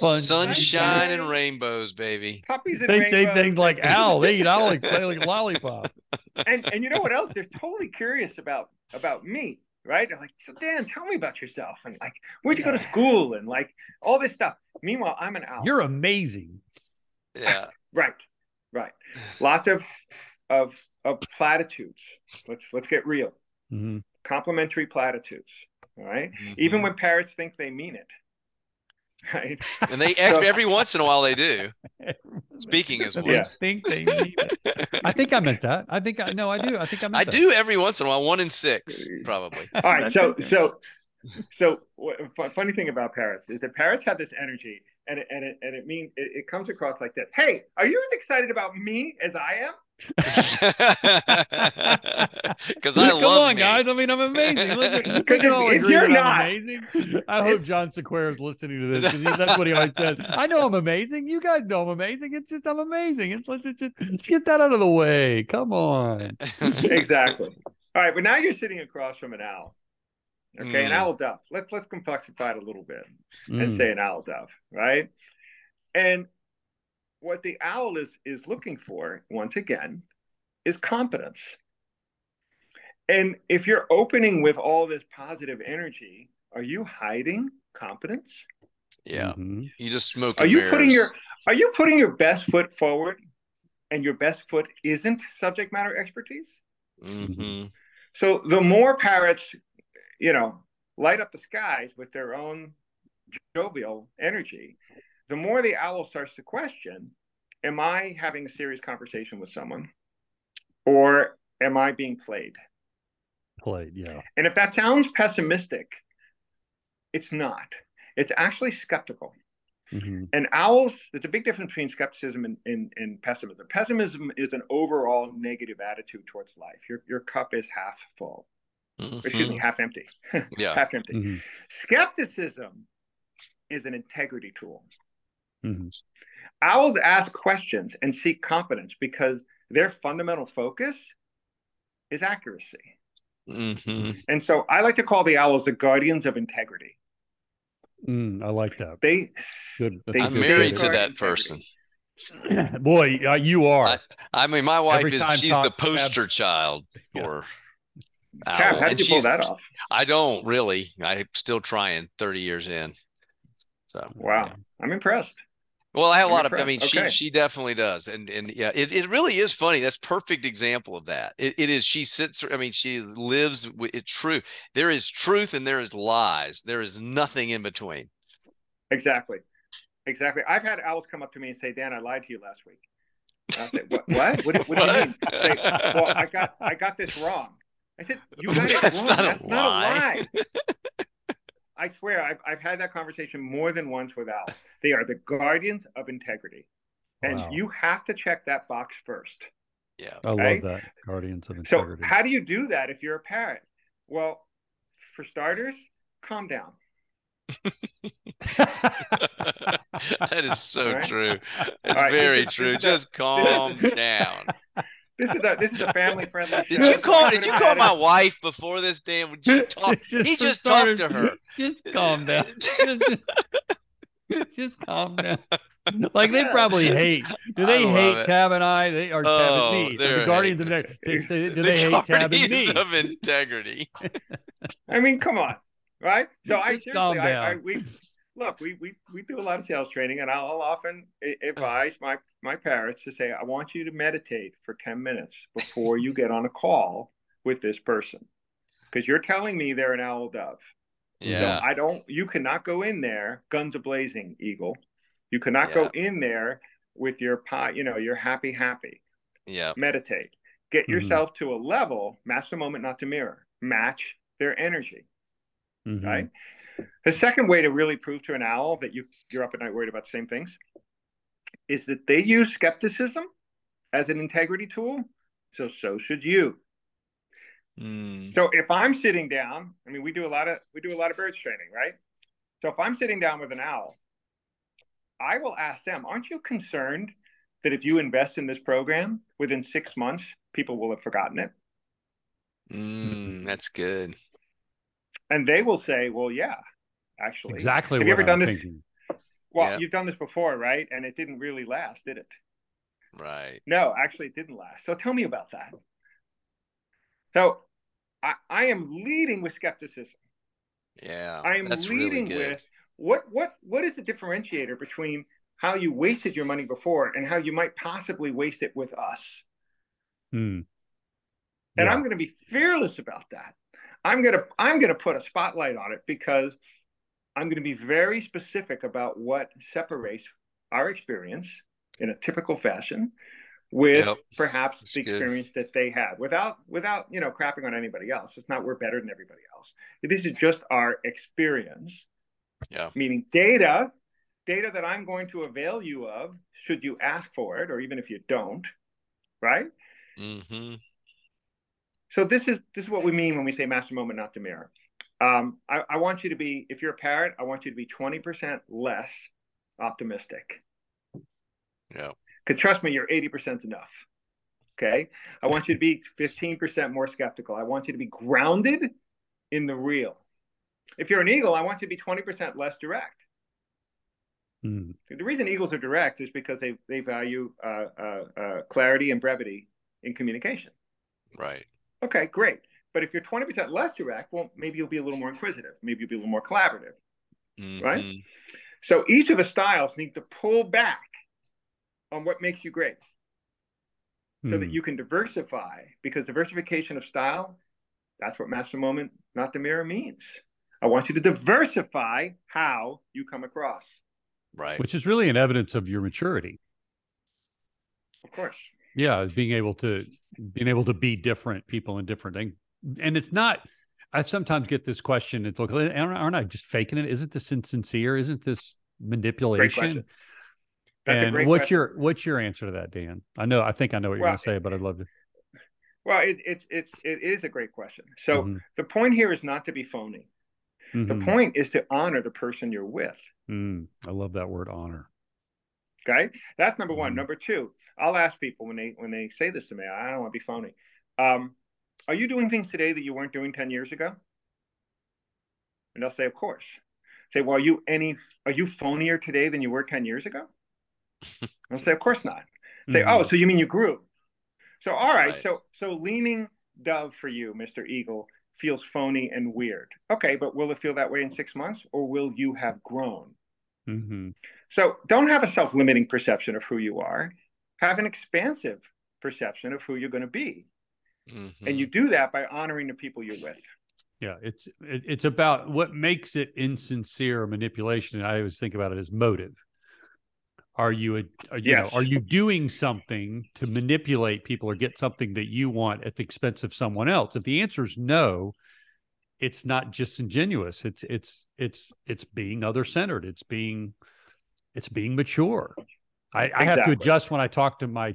Fun. Sunshine and rainbows, baby. puppies and They say things like owl. They eat owl like play like lollipop. and and you know what else? They're totally curious about about me, right? They're like, so Dan, tell me about yourself, and like, where'd you go to school, and like all this stuff. Meanwhile, I'm an owl. You're amazing. Yeah. right, right. Lots of of of platitudes. Let's let's get real. Mhm. Complimentary platitudes. All right? Even Mhm. when parrots think they mean it. Right. and they So- every, every once in a while they do. Speaking as They one. Yeah. think they need it. I think I meant that. I think I no, I do. I think I meant I that. do every once in a while, one in six, probably. All right. So so so what, funny thing about parrots is that parrots have this energy, and it, and it and it means it, it comes across like this. Hey, are you as excited about me as I am? Because I Come love on, me. guys. I mean, I'm amazing. Look, we Because can if- all if agree you're not- I'm amazing. I hope John Sequeira is listening to this because that's what he always said. I know I'm amazing. You guys know I'm amazing. It's just I'm amazing. It's let's just, let's get that out of the way. Come on. exactly. All right, but now you're sitting across from an owl. Okay, an Mm. owl dove. Let's let's complexify it a little bit and Mm. say an owl dove, right? And what the owl is is looking for, once again, is competence. And if you're opening with all this positive energy, are you hiding competence? yeah. Mhm. You just smoke. Are you putting your are you putting your best foot forward and your best foot isn't subject matter expertise? hmm So the more parrots, you know, light up the skies with their own jovial energy, the more the owl starts to question, am I having a serious conversation with someone? Or am I being played? Played, yeah. And if that sounds pessimistic, it's not. It's actually skeptical. Mhm. And owls, there's a big difference between skepticism and, and, and pessimism. Pessimism is an overall negative attitude towards life. Your, your cup is half full, excuse me, half empty. Yeah. half empty. Mhm. Skepticism is an integrity tool. Mhm. Owls ask questions and seek competence because their fundamental focus is accuracy. hmm And so I like to call the owls the guardians of integrity. Mm, I like that. They Good. They I'm married to that integrity. person. Boy, uh, you are. I- I mean, my wife Every is time she's the talk- poster child Yeah. for Cap, owl. how And did you pull that off? I don't really. I'm still trying 30 years in. So Wow, I'm impressed. Well, I have a lot of. I mean, okay. she she definitely does, and and yeah, it, it really is funny. That's perfect example of that. It, it is. She sits. I mean, she lives. It's true. There is truth and there is lies. There is nothing in between. Exactly, exactly. I've had owls come up to me and say, "Dan, I lied to you last week." I said, "What? What? What, what do you mean?" I say, well, I got I got this wrong. I said, "You got it That's wrong. Not That's not a lie." I swear, I've, I've had that conversation more than once with Al. They are the guardians of integrity. And wow. you have to check that box first. Yeah. I love that. Guardians of integrity. So, how do you do that if you're a parrot? Well, for starters, calm down. that is so right? true. It's right. very true. Just calm down this is a this is a family friendly. Did you call? Did you call my wife before this, Dan? Would you talk? just he just started, talked to her. Just calm down. just, calm down. Like they probably hate. Do they hate it. Tab and I? They are oh, Tab and oh, me. The Guardians of Integrity. Do the they hate Tab and me? of Integrity. I mean, come on, right? So I seriously, I, I we look, we, we, we do a lot of sales training, and I'll often advise my, my parrots to say, I want you to meditate for 10 minutes before you get on a call with this person. Because you're telling me they're an owl dove. Yeah. So I don't, you cannot go in there, guns a blazing, eagle. You cannot yeah. go in there with your pie, you know, you're happy, happy. Yeah. Meditate. Get mm-hmm. yourself to a level, match the moment, not the mirror. Match their energy. Mm-hmm. Right. The second way to really prove to an owl that you, you're up at night worried about the same things is that they use skepticism as an integrity tool. So, so should you. Mm. So if I'm sitting down, I mean, we do a lot of we do a lot of birds training, right? So if I'm sitting down with an owl, I will ask them, "Aren't you concerned that if you invest in this program within six months, people will have forgotten it?" Mm, that's good and they will say, "Well, yeah, actually, exactly." Have you ever I'm done this? Thinking. Well, yeah. you've done this before, right? And it didn't really last, did it? Right. No, actually, it didn't last. So tell me about that. So I, I am leading with skepticism. Yeah, I am leading really with what what what is the differentiator between how you wasted your money before and how you might possibly waste it with us. Hmm. And I'm going to be fearless about that. I'm gonna I'm gonna put a spotlight on it because I'm going to be very specific about what separates our experience in a typical fashion with yep. perhaps That's the good. experience that they had without without you know crapping on anybody else it's not we're better than everybody else this is just our experience yeah meaning data data that i'm going to avail you of should you ask for it or even if you don't right mm-hmm. So this is this is what we mean when we say master moment, not the mirror. Um, I, I, want you to be, if you're a parrot, I want you to be 20% less optimistic. Yeah. Because trust me, you're 80% enough. Okay. I want you to be 15% more skeptical. I want you to be grounded in the real. If you're an eagle, I want you to be 20% less direct. Mm. The reason eagles are direct is because they, they value uh, uh, uh, clarity and brevity in communication. Right. Okay, great. But if you're 20% less direct, well, maybe you'll be a little more inquisitive. Maybe you'll be a little more collaborative. Mm-hmm. Right? So each of the styles need to pull back on what makes you great so mm. that hmm. you can diversify because diversification of style, that's what master moment, not the mirror means. I want you to diversify how you come across. Right. Which is really an evidence of your maturity. Of course yeah is being able to being able to be different people in different things and it's not i sometimes get this question it's like aren't i just faking it isn't this insincere isn't this manipulation and what's question. your what's your answer to that dan i know i think i know what you're well, going to say but i'd love to well it, it's it's it is a great question so mm-hmm. the point here is not to be phony mm-hmm. the point is to honor the person you're with mm, i love that word honor Okay, that's number one. Mm-hmm. Number two, I'll ask people when they when they say this to me. I don't want to be phony. Um, are you doing things today that you weren't doing ten years ago? And they'll say, of course. Say, well, are you any are you phonier today than you were ten years ago? I'll say, of course not. Say, mm-hmm. oh, so you mean you grew? So all right, right, so so leaning dove for you, Mr. Eagle, feels phony and weird. Okay, but will it feel that way in six months, or will you have grown? Mm-hmm. So don't have a self-limiting perception of who you are. Have an expansive perception of who you're going to be. Mm-hmm. And you do that by honoring the people you're with. Yeah, it's it, it's about what makes it insincere manipulation. I always think about it as motive. Are you a, are, you yes. know are you doing something to manipulate people or get something that you want at the expense of someone else? If the answer is no, it's not just ingenuous. It's it's it's it's being other centered. It's being it's being mature. I, exactly. I, have to adjust when I talk to my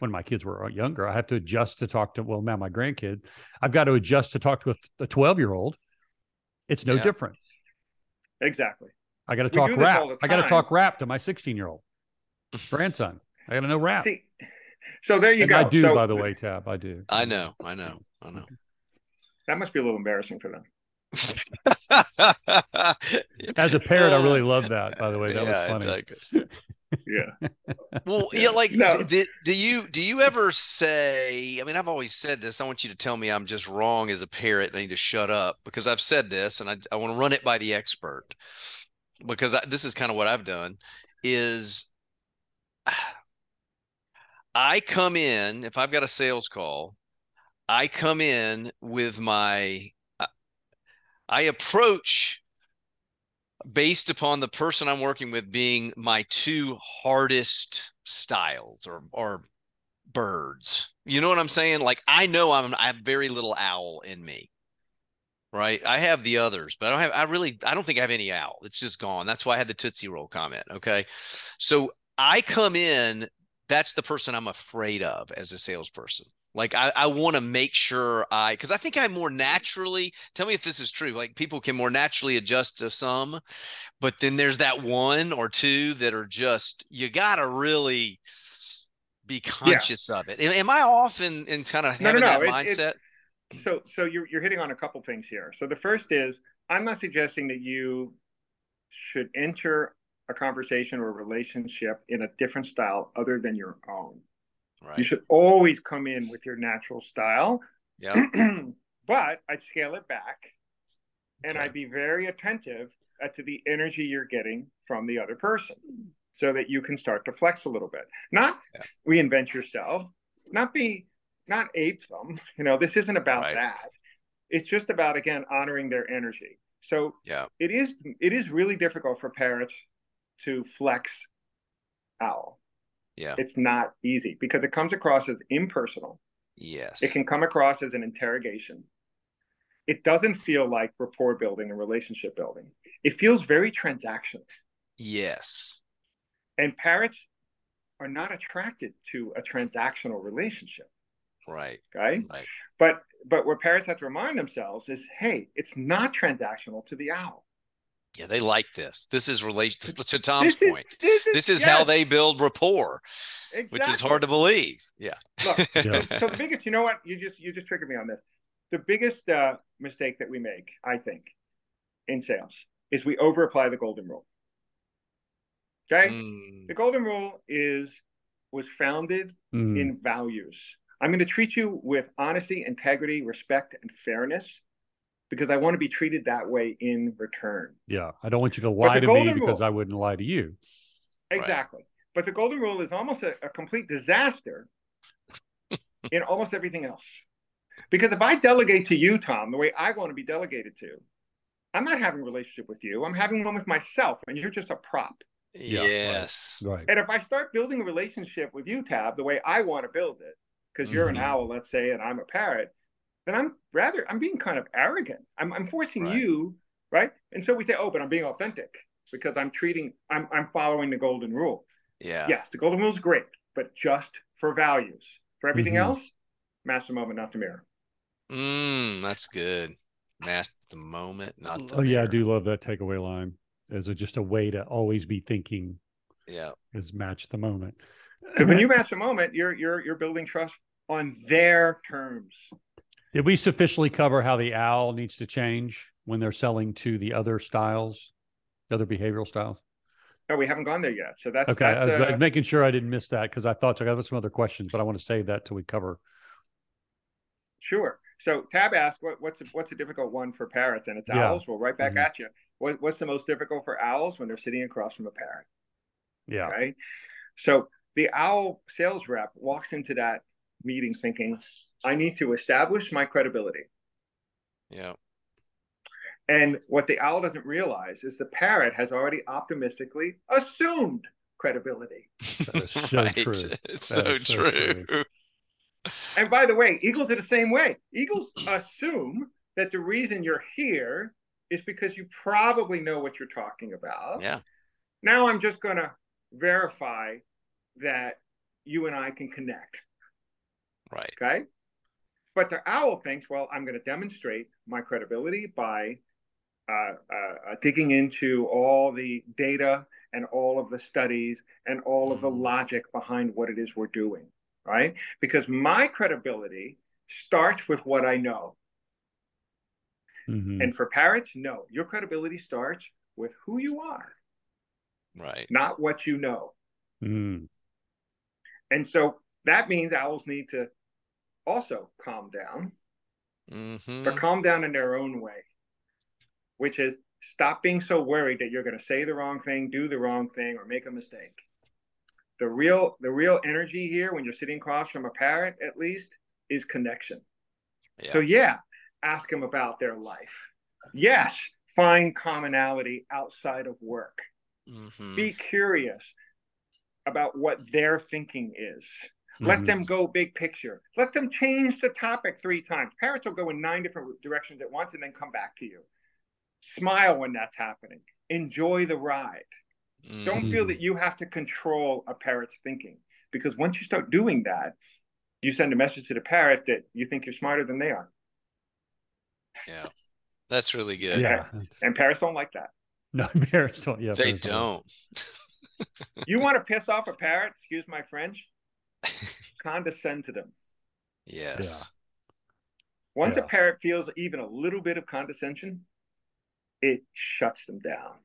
when my kids were younger. I have to adjust to talk to well now my grandkid. I've got to adjust to talk to a twelve year old. It's no yeah. different. Exactly. I got to talk rap. I got to talk rap to my sixteen year old grandson. I got to know rap. See, so there you and go. I do, so, by the way, Tab. I do. I know. I know. I know. That must be a little embarrassing for them. As a parent, I really love that. By the way, that yeah, was funny. yeah. Well, yeah. Like, no. do, do you do you ever say? I mean, I've always said this. I want you to tell me I'm just wrong as a parrot. I need to shut up because I've said this, and I I want to run it by the expert because I, this is kind of what I've done. Is I come in if I've got a sales call, I come in with my I approach based upon the person I'm working with being my two hardest styles or or birds. You know what I'm saying? Like I know I'm I have very little owl in me. Right? I have the others, but I don't have I really I don't think I have any owl. It's just gone. That's why I had the Tootsie Roll comment. Okay. So I come in, that's the person I'm afraid of as a salesperson. Like I, I want to make sure I because I think I more naturally tell me if this is true. Like people can more naturally adjust to some, but then there's that one or two that are just you gotta really be conscious yeah. of it. Am, I off in, in kind of having no, no, no. that it, mindset? It, so so you're you're hitting on a couple things here. So the first is I'm not suggesting that you should enter a conversation or a relationship in a different style other than your own. Right. You should always come in with your natural style. Yeah. but I'd scale it back and okay. I'd be very attentive to the energy you're getting from the other person so that you can start to flex a little bit. Not yeah. reinvent yourself, not be not ape them. You know, this isn't about right. that. It's just about again honoring their energy. So yeah, it is it is really difficult for parrots to flex owl. Yeah. It's not easy because it comes across as impersonal. Yes. It can come across as an interrogation. It doesn't feel like rapport building and relationship building. It feels very transactional. Yes. And parrots are not attracted to a transactional relationship. Right. Right. Right. But but what parrots have to remind themselves is, hey, it's not transactional to the owl yeah, they like this. This is relation to Tom's this point. Is, this is, this is yes. how they build rapport, exactly. which is hard to believe. Yeah. Look, yeah. so the biggest, you know what? You just you just triggered me on this. The biggest uh, mistake that we make, I think, in sales is we over apply the golden rule. Okay, mm. the golden rule is was founded mm. in values. I'm going to treat you with honesty, integrity, respect, and fairness because I want to be treated that way in return. Yeah. I don't want you to lie to me because rule, I wouldn't lie to you. Exactly. Right. But the golden rule is almost a, a complete disaster in almost everything else. Because if I delegate to you, Tom, the way I want to be delegated to, I'm not having a relationship with you. I'm having one with myself, and you're just a prop. Yes. Right. And if I start building a relationship with you, Tab, the way I want to build it, because you're mm-hmm. an owl, let's say, and I'm a parrot, then I'm rather I'm being kind of arrogant. I'm I'm forcing right. you, right? And so we say, oh, but I'm being authentic because I'm treating I'm I'm following the golden rule. Yeah. Yes, the golden rule is great, but just for values. For everything mm-hmm. else, master moment, not the mirror. Mm, that's good. Master the moment, not the Oh mirror. yeah, I do love that takeaway line. As a, just a way to always be thinking. Yeah. Is match the moment. when you match the moment, you're you're you're building trust on their terms. Did we sufficiently cover how the owl needs to change when they're selling to the other styles, the other behavioral styles? No, we haven't gone there yet. So that's okay. That's, I was uh, making sure I didn't miss that because I thought I got some other questions, but I want to save that till we cover. Sure. So Tab asked, what, what's a, what's a difficult one for parrots? And it's owls. Yeah. Well, right back mm-hmm. at you. What, what's the most difficult for owls when they're sitting across from a parrot? Yeah. Okay. So the owl sales rep walks into that meeting thinking, I need to establish my credibility. Yeah. And what the owl doesn't realize is the parrot has already optimistically assumed credibility. That is so right. true. It's That so is so true. true. And by the way, eagles are the same way. Eagles assume that the reason you're here is because you probably know what you're talking about. Yeah. Now I'm just going to verify that you and I can connect. Right. Okay. But the owl thinks, well, I'm going to demonstrate my credibility by uh, uh, digging into all the data and all of the studies and all of the Mhm. logic behind what it is we're doing, right? Because my credibility starts with what I know. Mhm. And for parrots, no, your credibility starts with who you are, Right. not what you know. Mm. And so that means owls need to also calm down, Mm-hmm. but calm down in their own way, which is stop being so worried that you're going to say the wrong thing, do the wrong thing, or make a mistake. The real, the real energy here, when you're sitting across from a parrot, at least, is connection. Yeah. So yeah, ask them about their life. Yes, find commonality outside of work. Mhm. Be curious about what their thinking is. Let Mhm. them go big picture. Let them change the topic three times. Parrots will go in nine different directions at once and then come back to you. Smile when that's happening. Enjoy the ride. Don't feel that you have to control a parrot's thinking because once you start doing that, you send a message to the parrot that you think you're smarter than they are. Yeah. That's really good. Yeah. that's- And parrots don't like that. No, parrots don't. Yeah, They parrots don't. You want to piss off a parrot, excuse my French, condescend to them. yes. Once Yeah. a parrot feels even a little bit of condescension, it shuts them down.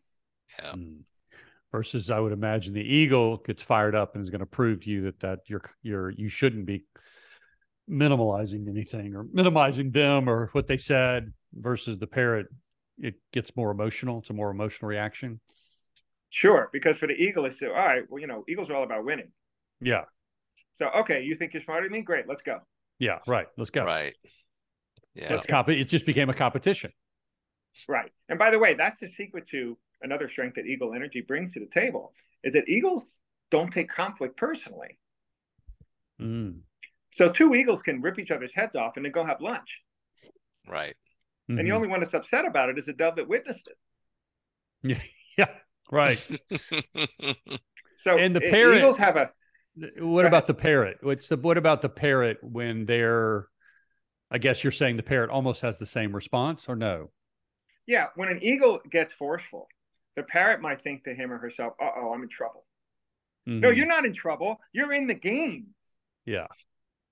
Yeah. Mm. Versus, I would imagine the eagle gets fired up and is going to prove to you that that you're you're you shouldn't be minimalizing anything or minimizing them or what they said. Versus the parrot, it gets more emotional. It's a more emotional reaction. Sure, because for the eagle, it's all right. Well, you know, eagles are all about winning. Yeah, So, okay, you think you're smarter than me? Great, let's go. yeah, right. Let's go. Right. Yeah. It's comp- It just became a competition. Right. And by the way, that's the secret to another strength that Eagle Energy brings to the table is that eagles don't take conflict personally. Mm. So two eagles can rip each other's heads off and then go have lunch. Right. And the only one that's upset about it is the dove that witnessed it. yeah, right. So And the parrot- eagles have a What Go about the parrot? What's the what about the parrot when they're? I guess you're saying the parrot almost has the same response, or no? yeah. When an eagle gets forceful, the parrot might think to him or herself, "Uh oh, I'm in trouble." No, Mhm. you're not in trouble. You're in the game. Yeah.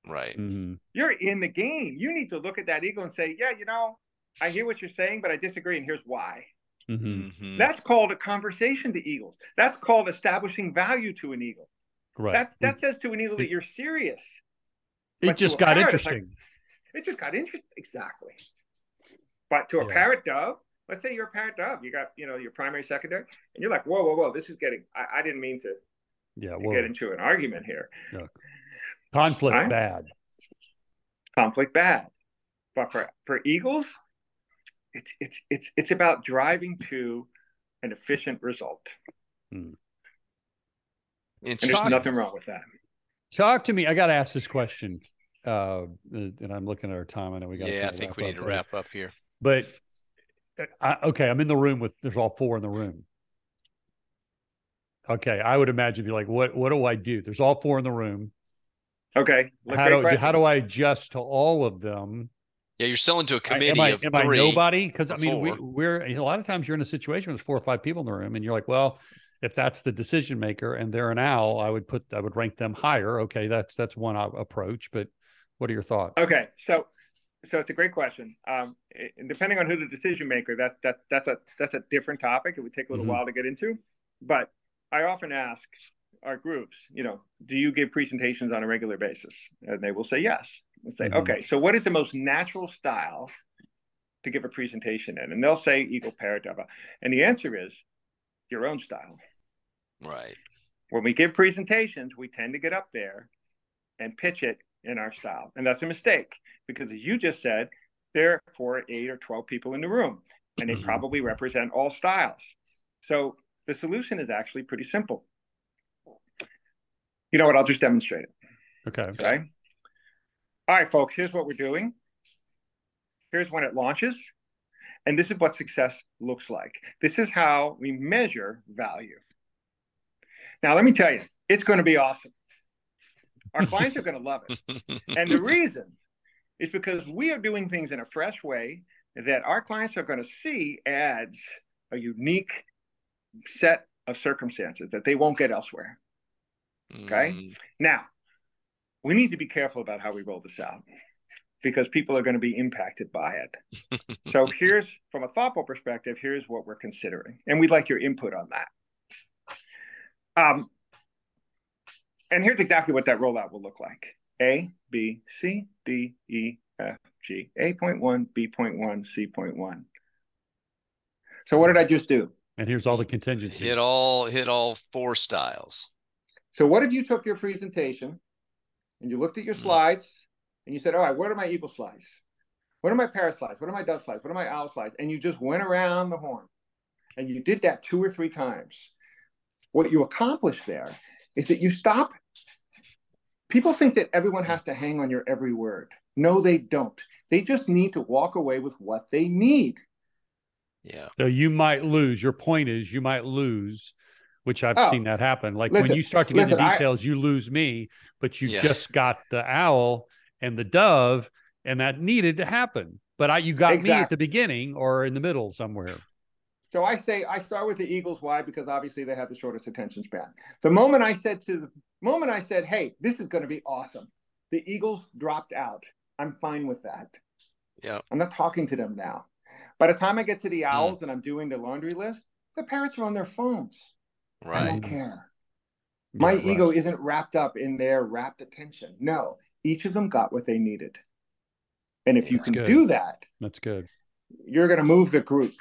right. Mhm. You're in the game. You need to look at that eagle and say, "Yeah, you know, I hear what you're saying, but I disagree, and here's why." Mhm. Mhm. That's called a conversation to eagles. That's called establishing value to an eagle. Right. That that says to an eagle that you're serious. it but just got it's like- interesting. It just got interesting. Exactly. But to a Yeah. parrot dove, let's say you're a parrot dove, you got you know your primary, secondary, and you're like, whoa, whoa, whoa, this is getting. I, I didn't mean to, yeah. to Well, get into an argument here. conflict Right? bad. Conflict bad. But for for eagles, it's it's it's it's about driving to an efficient result, hmm. And there's Interesting. nothing wrong with that. Talk to me. I got to ask this question, uh, and I'm looking at our time. I know we got. Yeah, I think we need to wrap up here. But uh, I, okay, I'm in the room with. There's all four in the room. Okay, I would imagine be like, what What do I do? There's all four in the room. Okay. look, How do question. how do I adjust to all of them? Yeah, you're selling to a committee am I, of am I three. nobody? Because I mean, we, four. we're a lot of times you're in a situation with four or five people in the room, and you're like, well, if that's the decision maker and they're an owl, I would put I would rank them higher. Okay, that's that's one approach. But what are your thoughts? Okay, so so it's a great question. Um, and depending on who the decision maker, that that that's a that's a different topic. It would take a little Mhm. while to get into, but I often ask our groups, you know, do you give presentations on a regular basis? And they will say yes. We'll say, Mhm. okay, so what is the most natural style to give a presentation in? And they'll say Eagle Dove. And the answer is your own style. Right. when we give presentations, we tend to get up there and pitch it in our style. And that's a mistake because, as you just said, there are four, eight, or 12 people in the room, and they mm-hmm. probably represent all styles. So the solution is actually pretty simple. You know what? I'll just demonstrate it. Okay. Okay. All right, folks, here's what we're doing. Here's when it launches. And this is what success looks like. This is how we measure value. Now, let me tell you, it's going to be awesome. Our clients are going to love it. And the reason is because we are doing things in a fresh way that our clients are going to see as a unique set of circumstances that they won't get elsewhere. Okay. Mm. Now, we need to be careful about how we roll this out because people are going to be impacted by it. so, here's from a thoughtful perspective, here's what we're considering. And we'd like your input on that. Um, and here's exactly what that rollout will look like A, B, C, D, E, F, G. A.1, B.1, C.1. So what did I just do? And here's all the contingencies. Hit all hit all four styles. So what if you took your presentation and you looked at your mm. slides and you said, all right, what are my eagle slides? What are my parrot slides? What are my dove slides? What are my owl slides? And you just went around the horn and you did that two or three times. What you accomplish there is that you stop. People think that everyone has to hang on your every word. No, they don't. They just need to walk away with what they need. Yeah. So you might lose. Your point is you might lose, which I've oh, seen that happen. Like listen, when you start to get listen, the details, I, you lose me, but you yeah. just got the owl and the dove, and that needed to happen. But I you got exactly. me at the beginning or in the middle somewhere. So I say I start with the Eagles. Why? Because obviously they have the shortest attention span. The moment I said to the moment I said, "Hey, this is going to be awesome," the Eagles dropped out. I'm fine with that. Yeah. I'm not talking to them now. By the time I get to the hmm. owls mm. and I'm doing the laundry list, the parrots are on their phones. Right. I don't care. Yeah, My right. ego isn't wrapped up in their rapt attention. No, each of them got what they needed. And if you can good. do that, that's good. You're going to move the group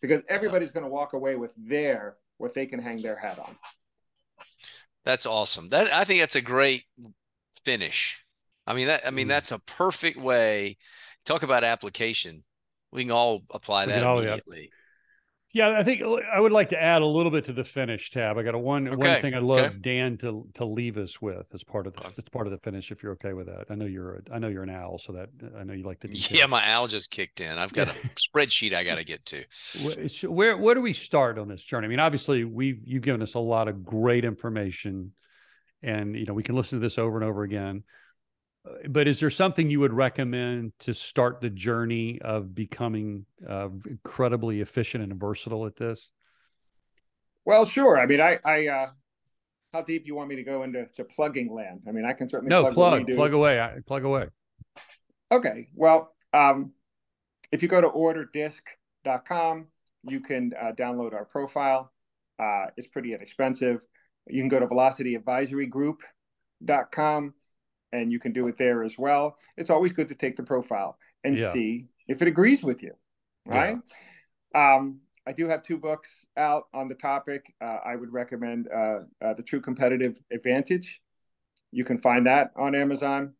because everybody's going to walk away with their what they can hang their hat on. That's awesome. That I think that's a great finish. I mean that I mean mm. that's a perfect way. Talk about application. We can all apply that immediately. Yeah, I think uh, I would like to add a little bit to the finish tab. I got a one okay. one thing I'd love okay. Dan to to leave us with as part of the it's part of the finish. If you're okay with that, I know you're a, I know you're an owl, so that uh, I know you like to. Yeah, my owl just kicked in. I've got a spreadsheet I got to get to. Where where do we start on this journey? I mean, obviously we you've given us a lot of great information, and you know we can listen to this over and over again but is there something you would recommend to start the journey of becoming uh, incredibly efficient and versatile at this? Well, sure. I mean, I, I, uh, how deep you want me to go into to plugging land? I mean, I can certainly no plug, plug, plug away, I, plug away. Okay. Well, um, if you go to orderdisc.com, you can uh, download our profile. Uh, it's pretty inexpensive. You can go to velocityadvisorygroup.com and you can do it there as well. It's always good to take the profile and yeah. see if it agrees with you, right? Yeah. Um, I do have two books out on the topic. Uh, I would recommend uh, uh, The True Competitive Advantage. You can find that on Amazon.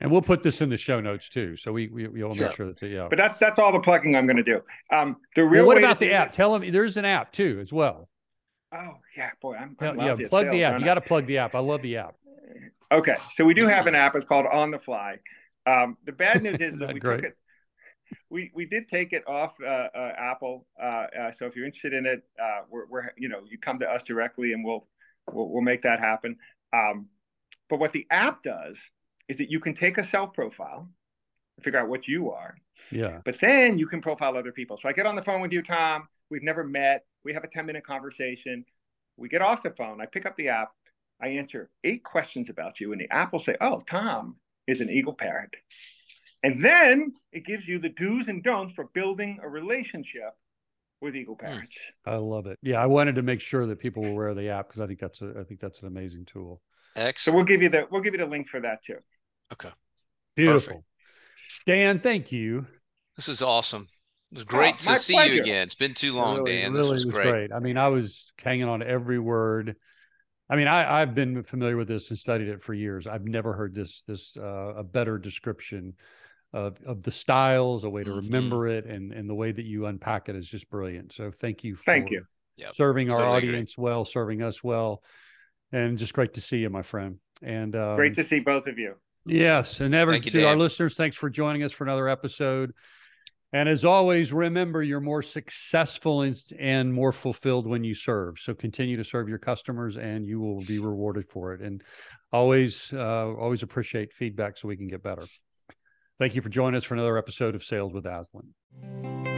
And we'll put this in the show notes too, so we we will sure. make sure that yeah. But that's that's all the plugging I'm going to do. Um, the real. Well, what about the app? Tell them there's an app too as well. Oh yeah, boy, I'm, I'm yeah. Plug the app. You got to plug the app. I love the app. Okay, so we do have an app. It's called On the Fly. Um, the bad news is that we great? took it. We we did take it off uh, uh, Apple. Uh, uh, so if you're interested in it, uh, we're, we're you know you come to us directly and we'll we'll, we'll make that happen. Um, but what the app does is that you can take a self profile, figure out what you are. Yeah. But then you can profile other people. So I get on the phone with you, Tom. We've never met. We have a 10 minute conversation. We get off the phone. I pick up the app I answer eight questions about you, and the app will say, Oh, Tom is an eagle parrot. And then it gives you the do's and don'ts for building a relationship with eagle hmm. parrots. I love it. Yeah, I wanted to make sure that people were aware of the app because I think that's a I think that's an amazing tool. Excellent. So we'll give you the we'll give you the link for that too. Okay. Beautiful. Perfect. Dan, thank you. This is awesome. It was oh, great oh, to see pleasure. you again. It's been too long, really, Dan. This was, was great. great. I mean, I was hanging on every word I mean, I, I've been familiar with this and studied it for years. I've never heard this this uh, a better description of of the styles, a way to mm-hmm. remember it, and and the way that you unpack it is just brilliant. So thank you. thank you. Yep. Serving totally our audience agree. well, serving us well, and just great to see you, my friend. And um, great to see both of you. Yes, and ever to our listeners, thanks for joining us for another episode. And as always, remember you're more successful and, more fulfilled when you serve. So continue to serve your customers, and you will be rewarded for it. And always, uh, always appreciate feedback so we can get better. Thank you for joining us for another episode of Sales with Aslan.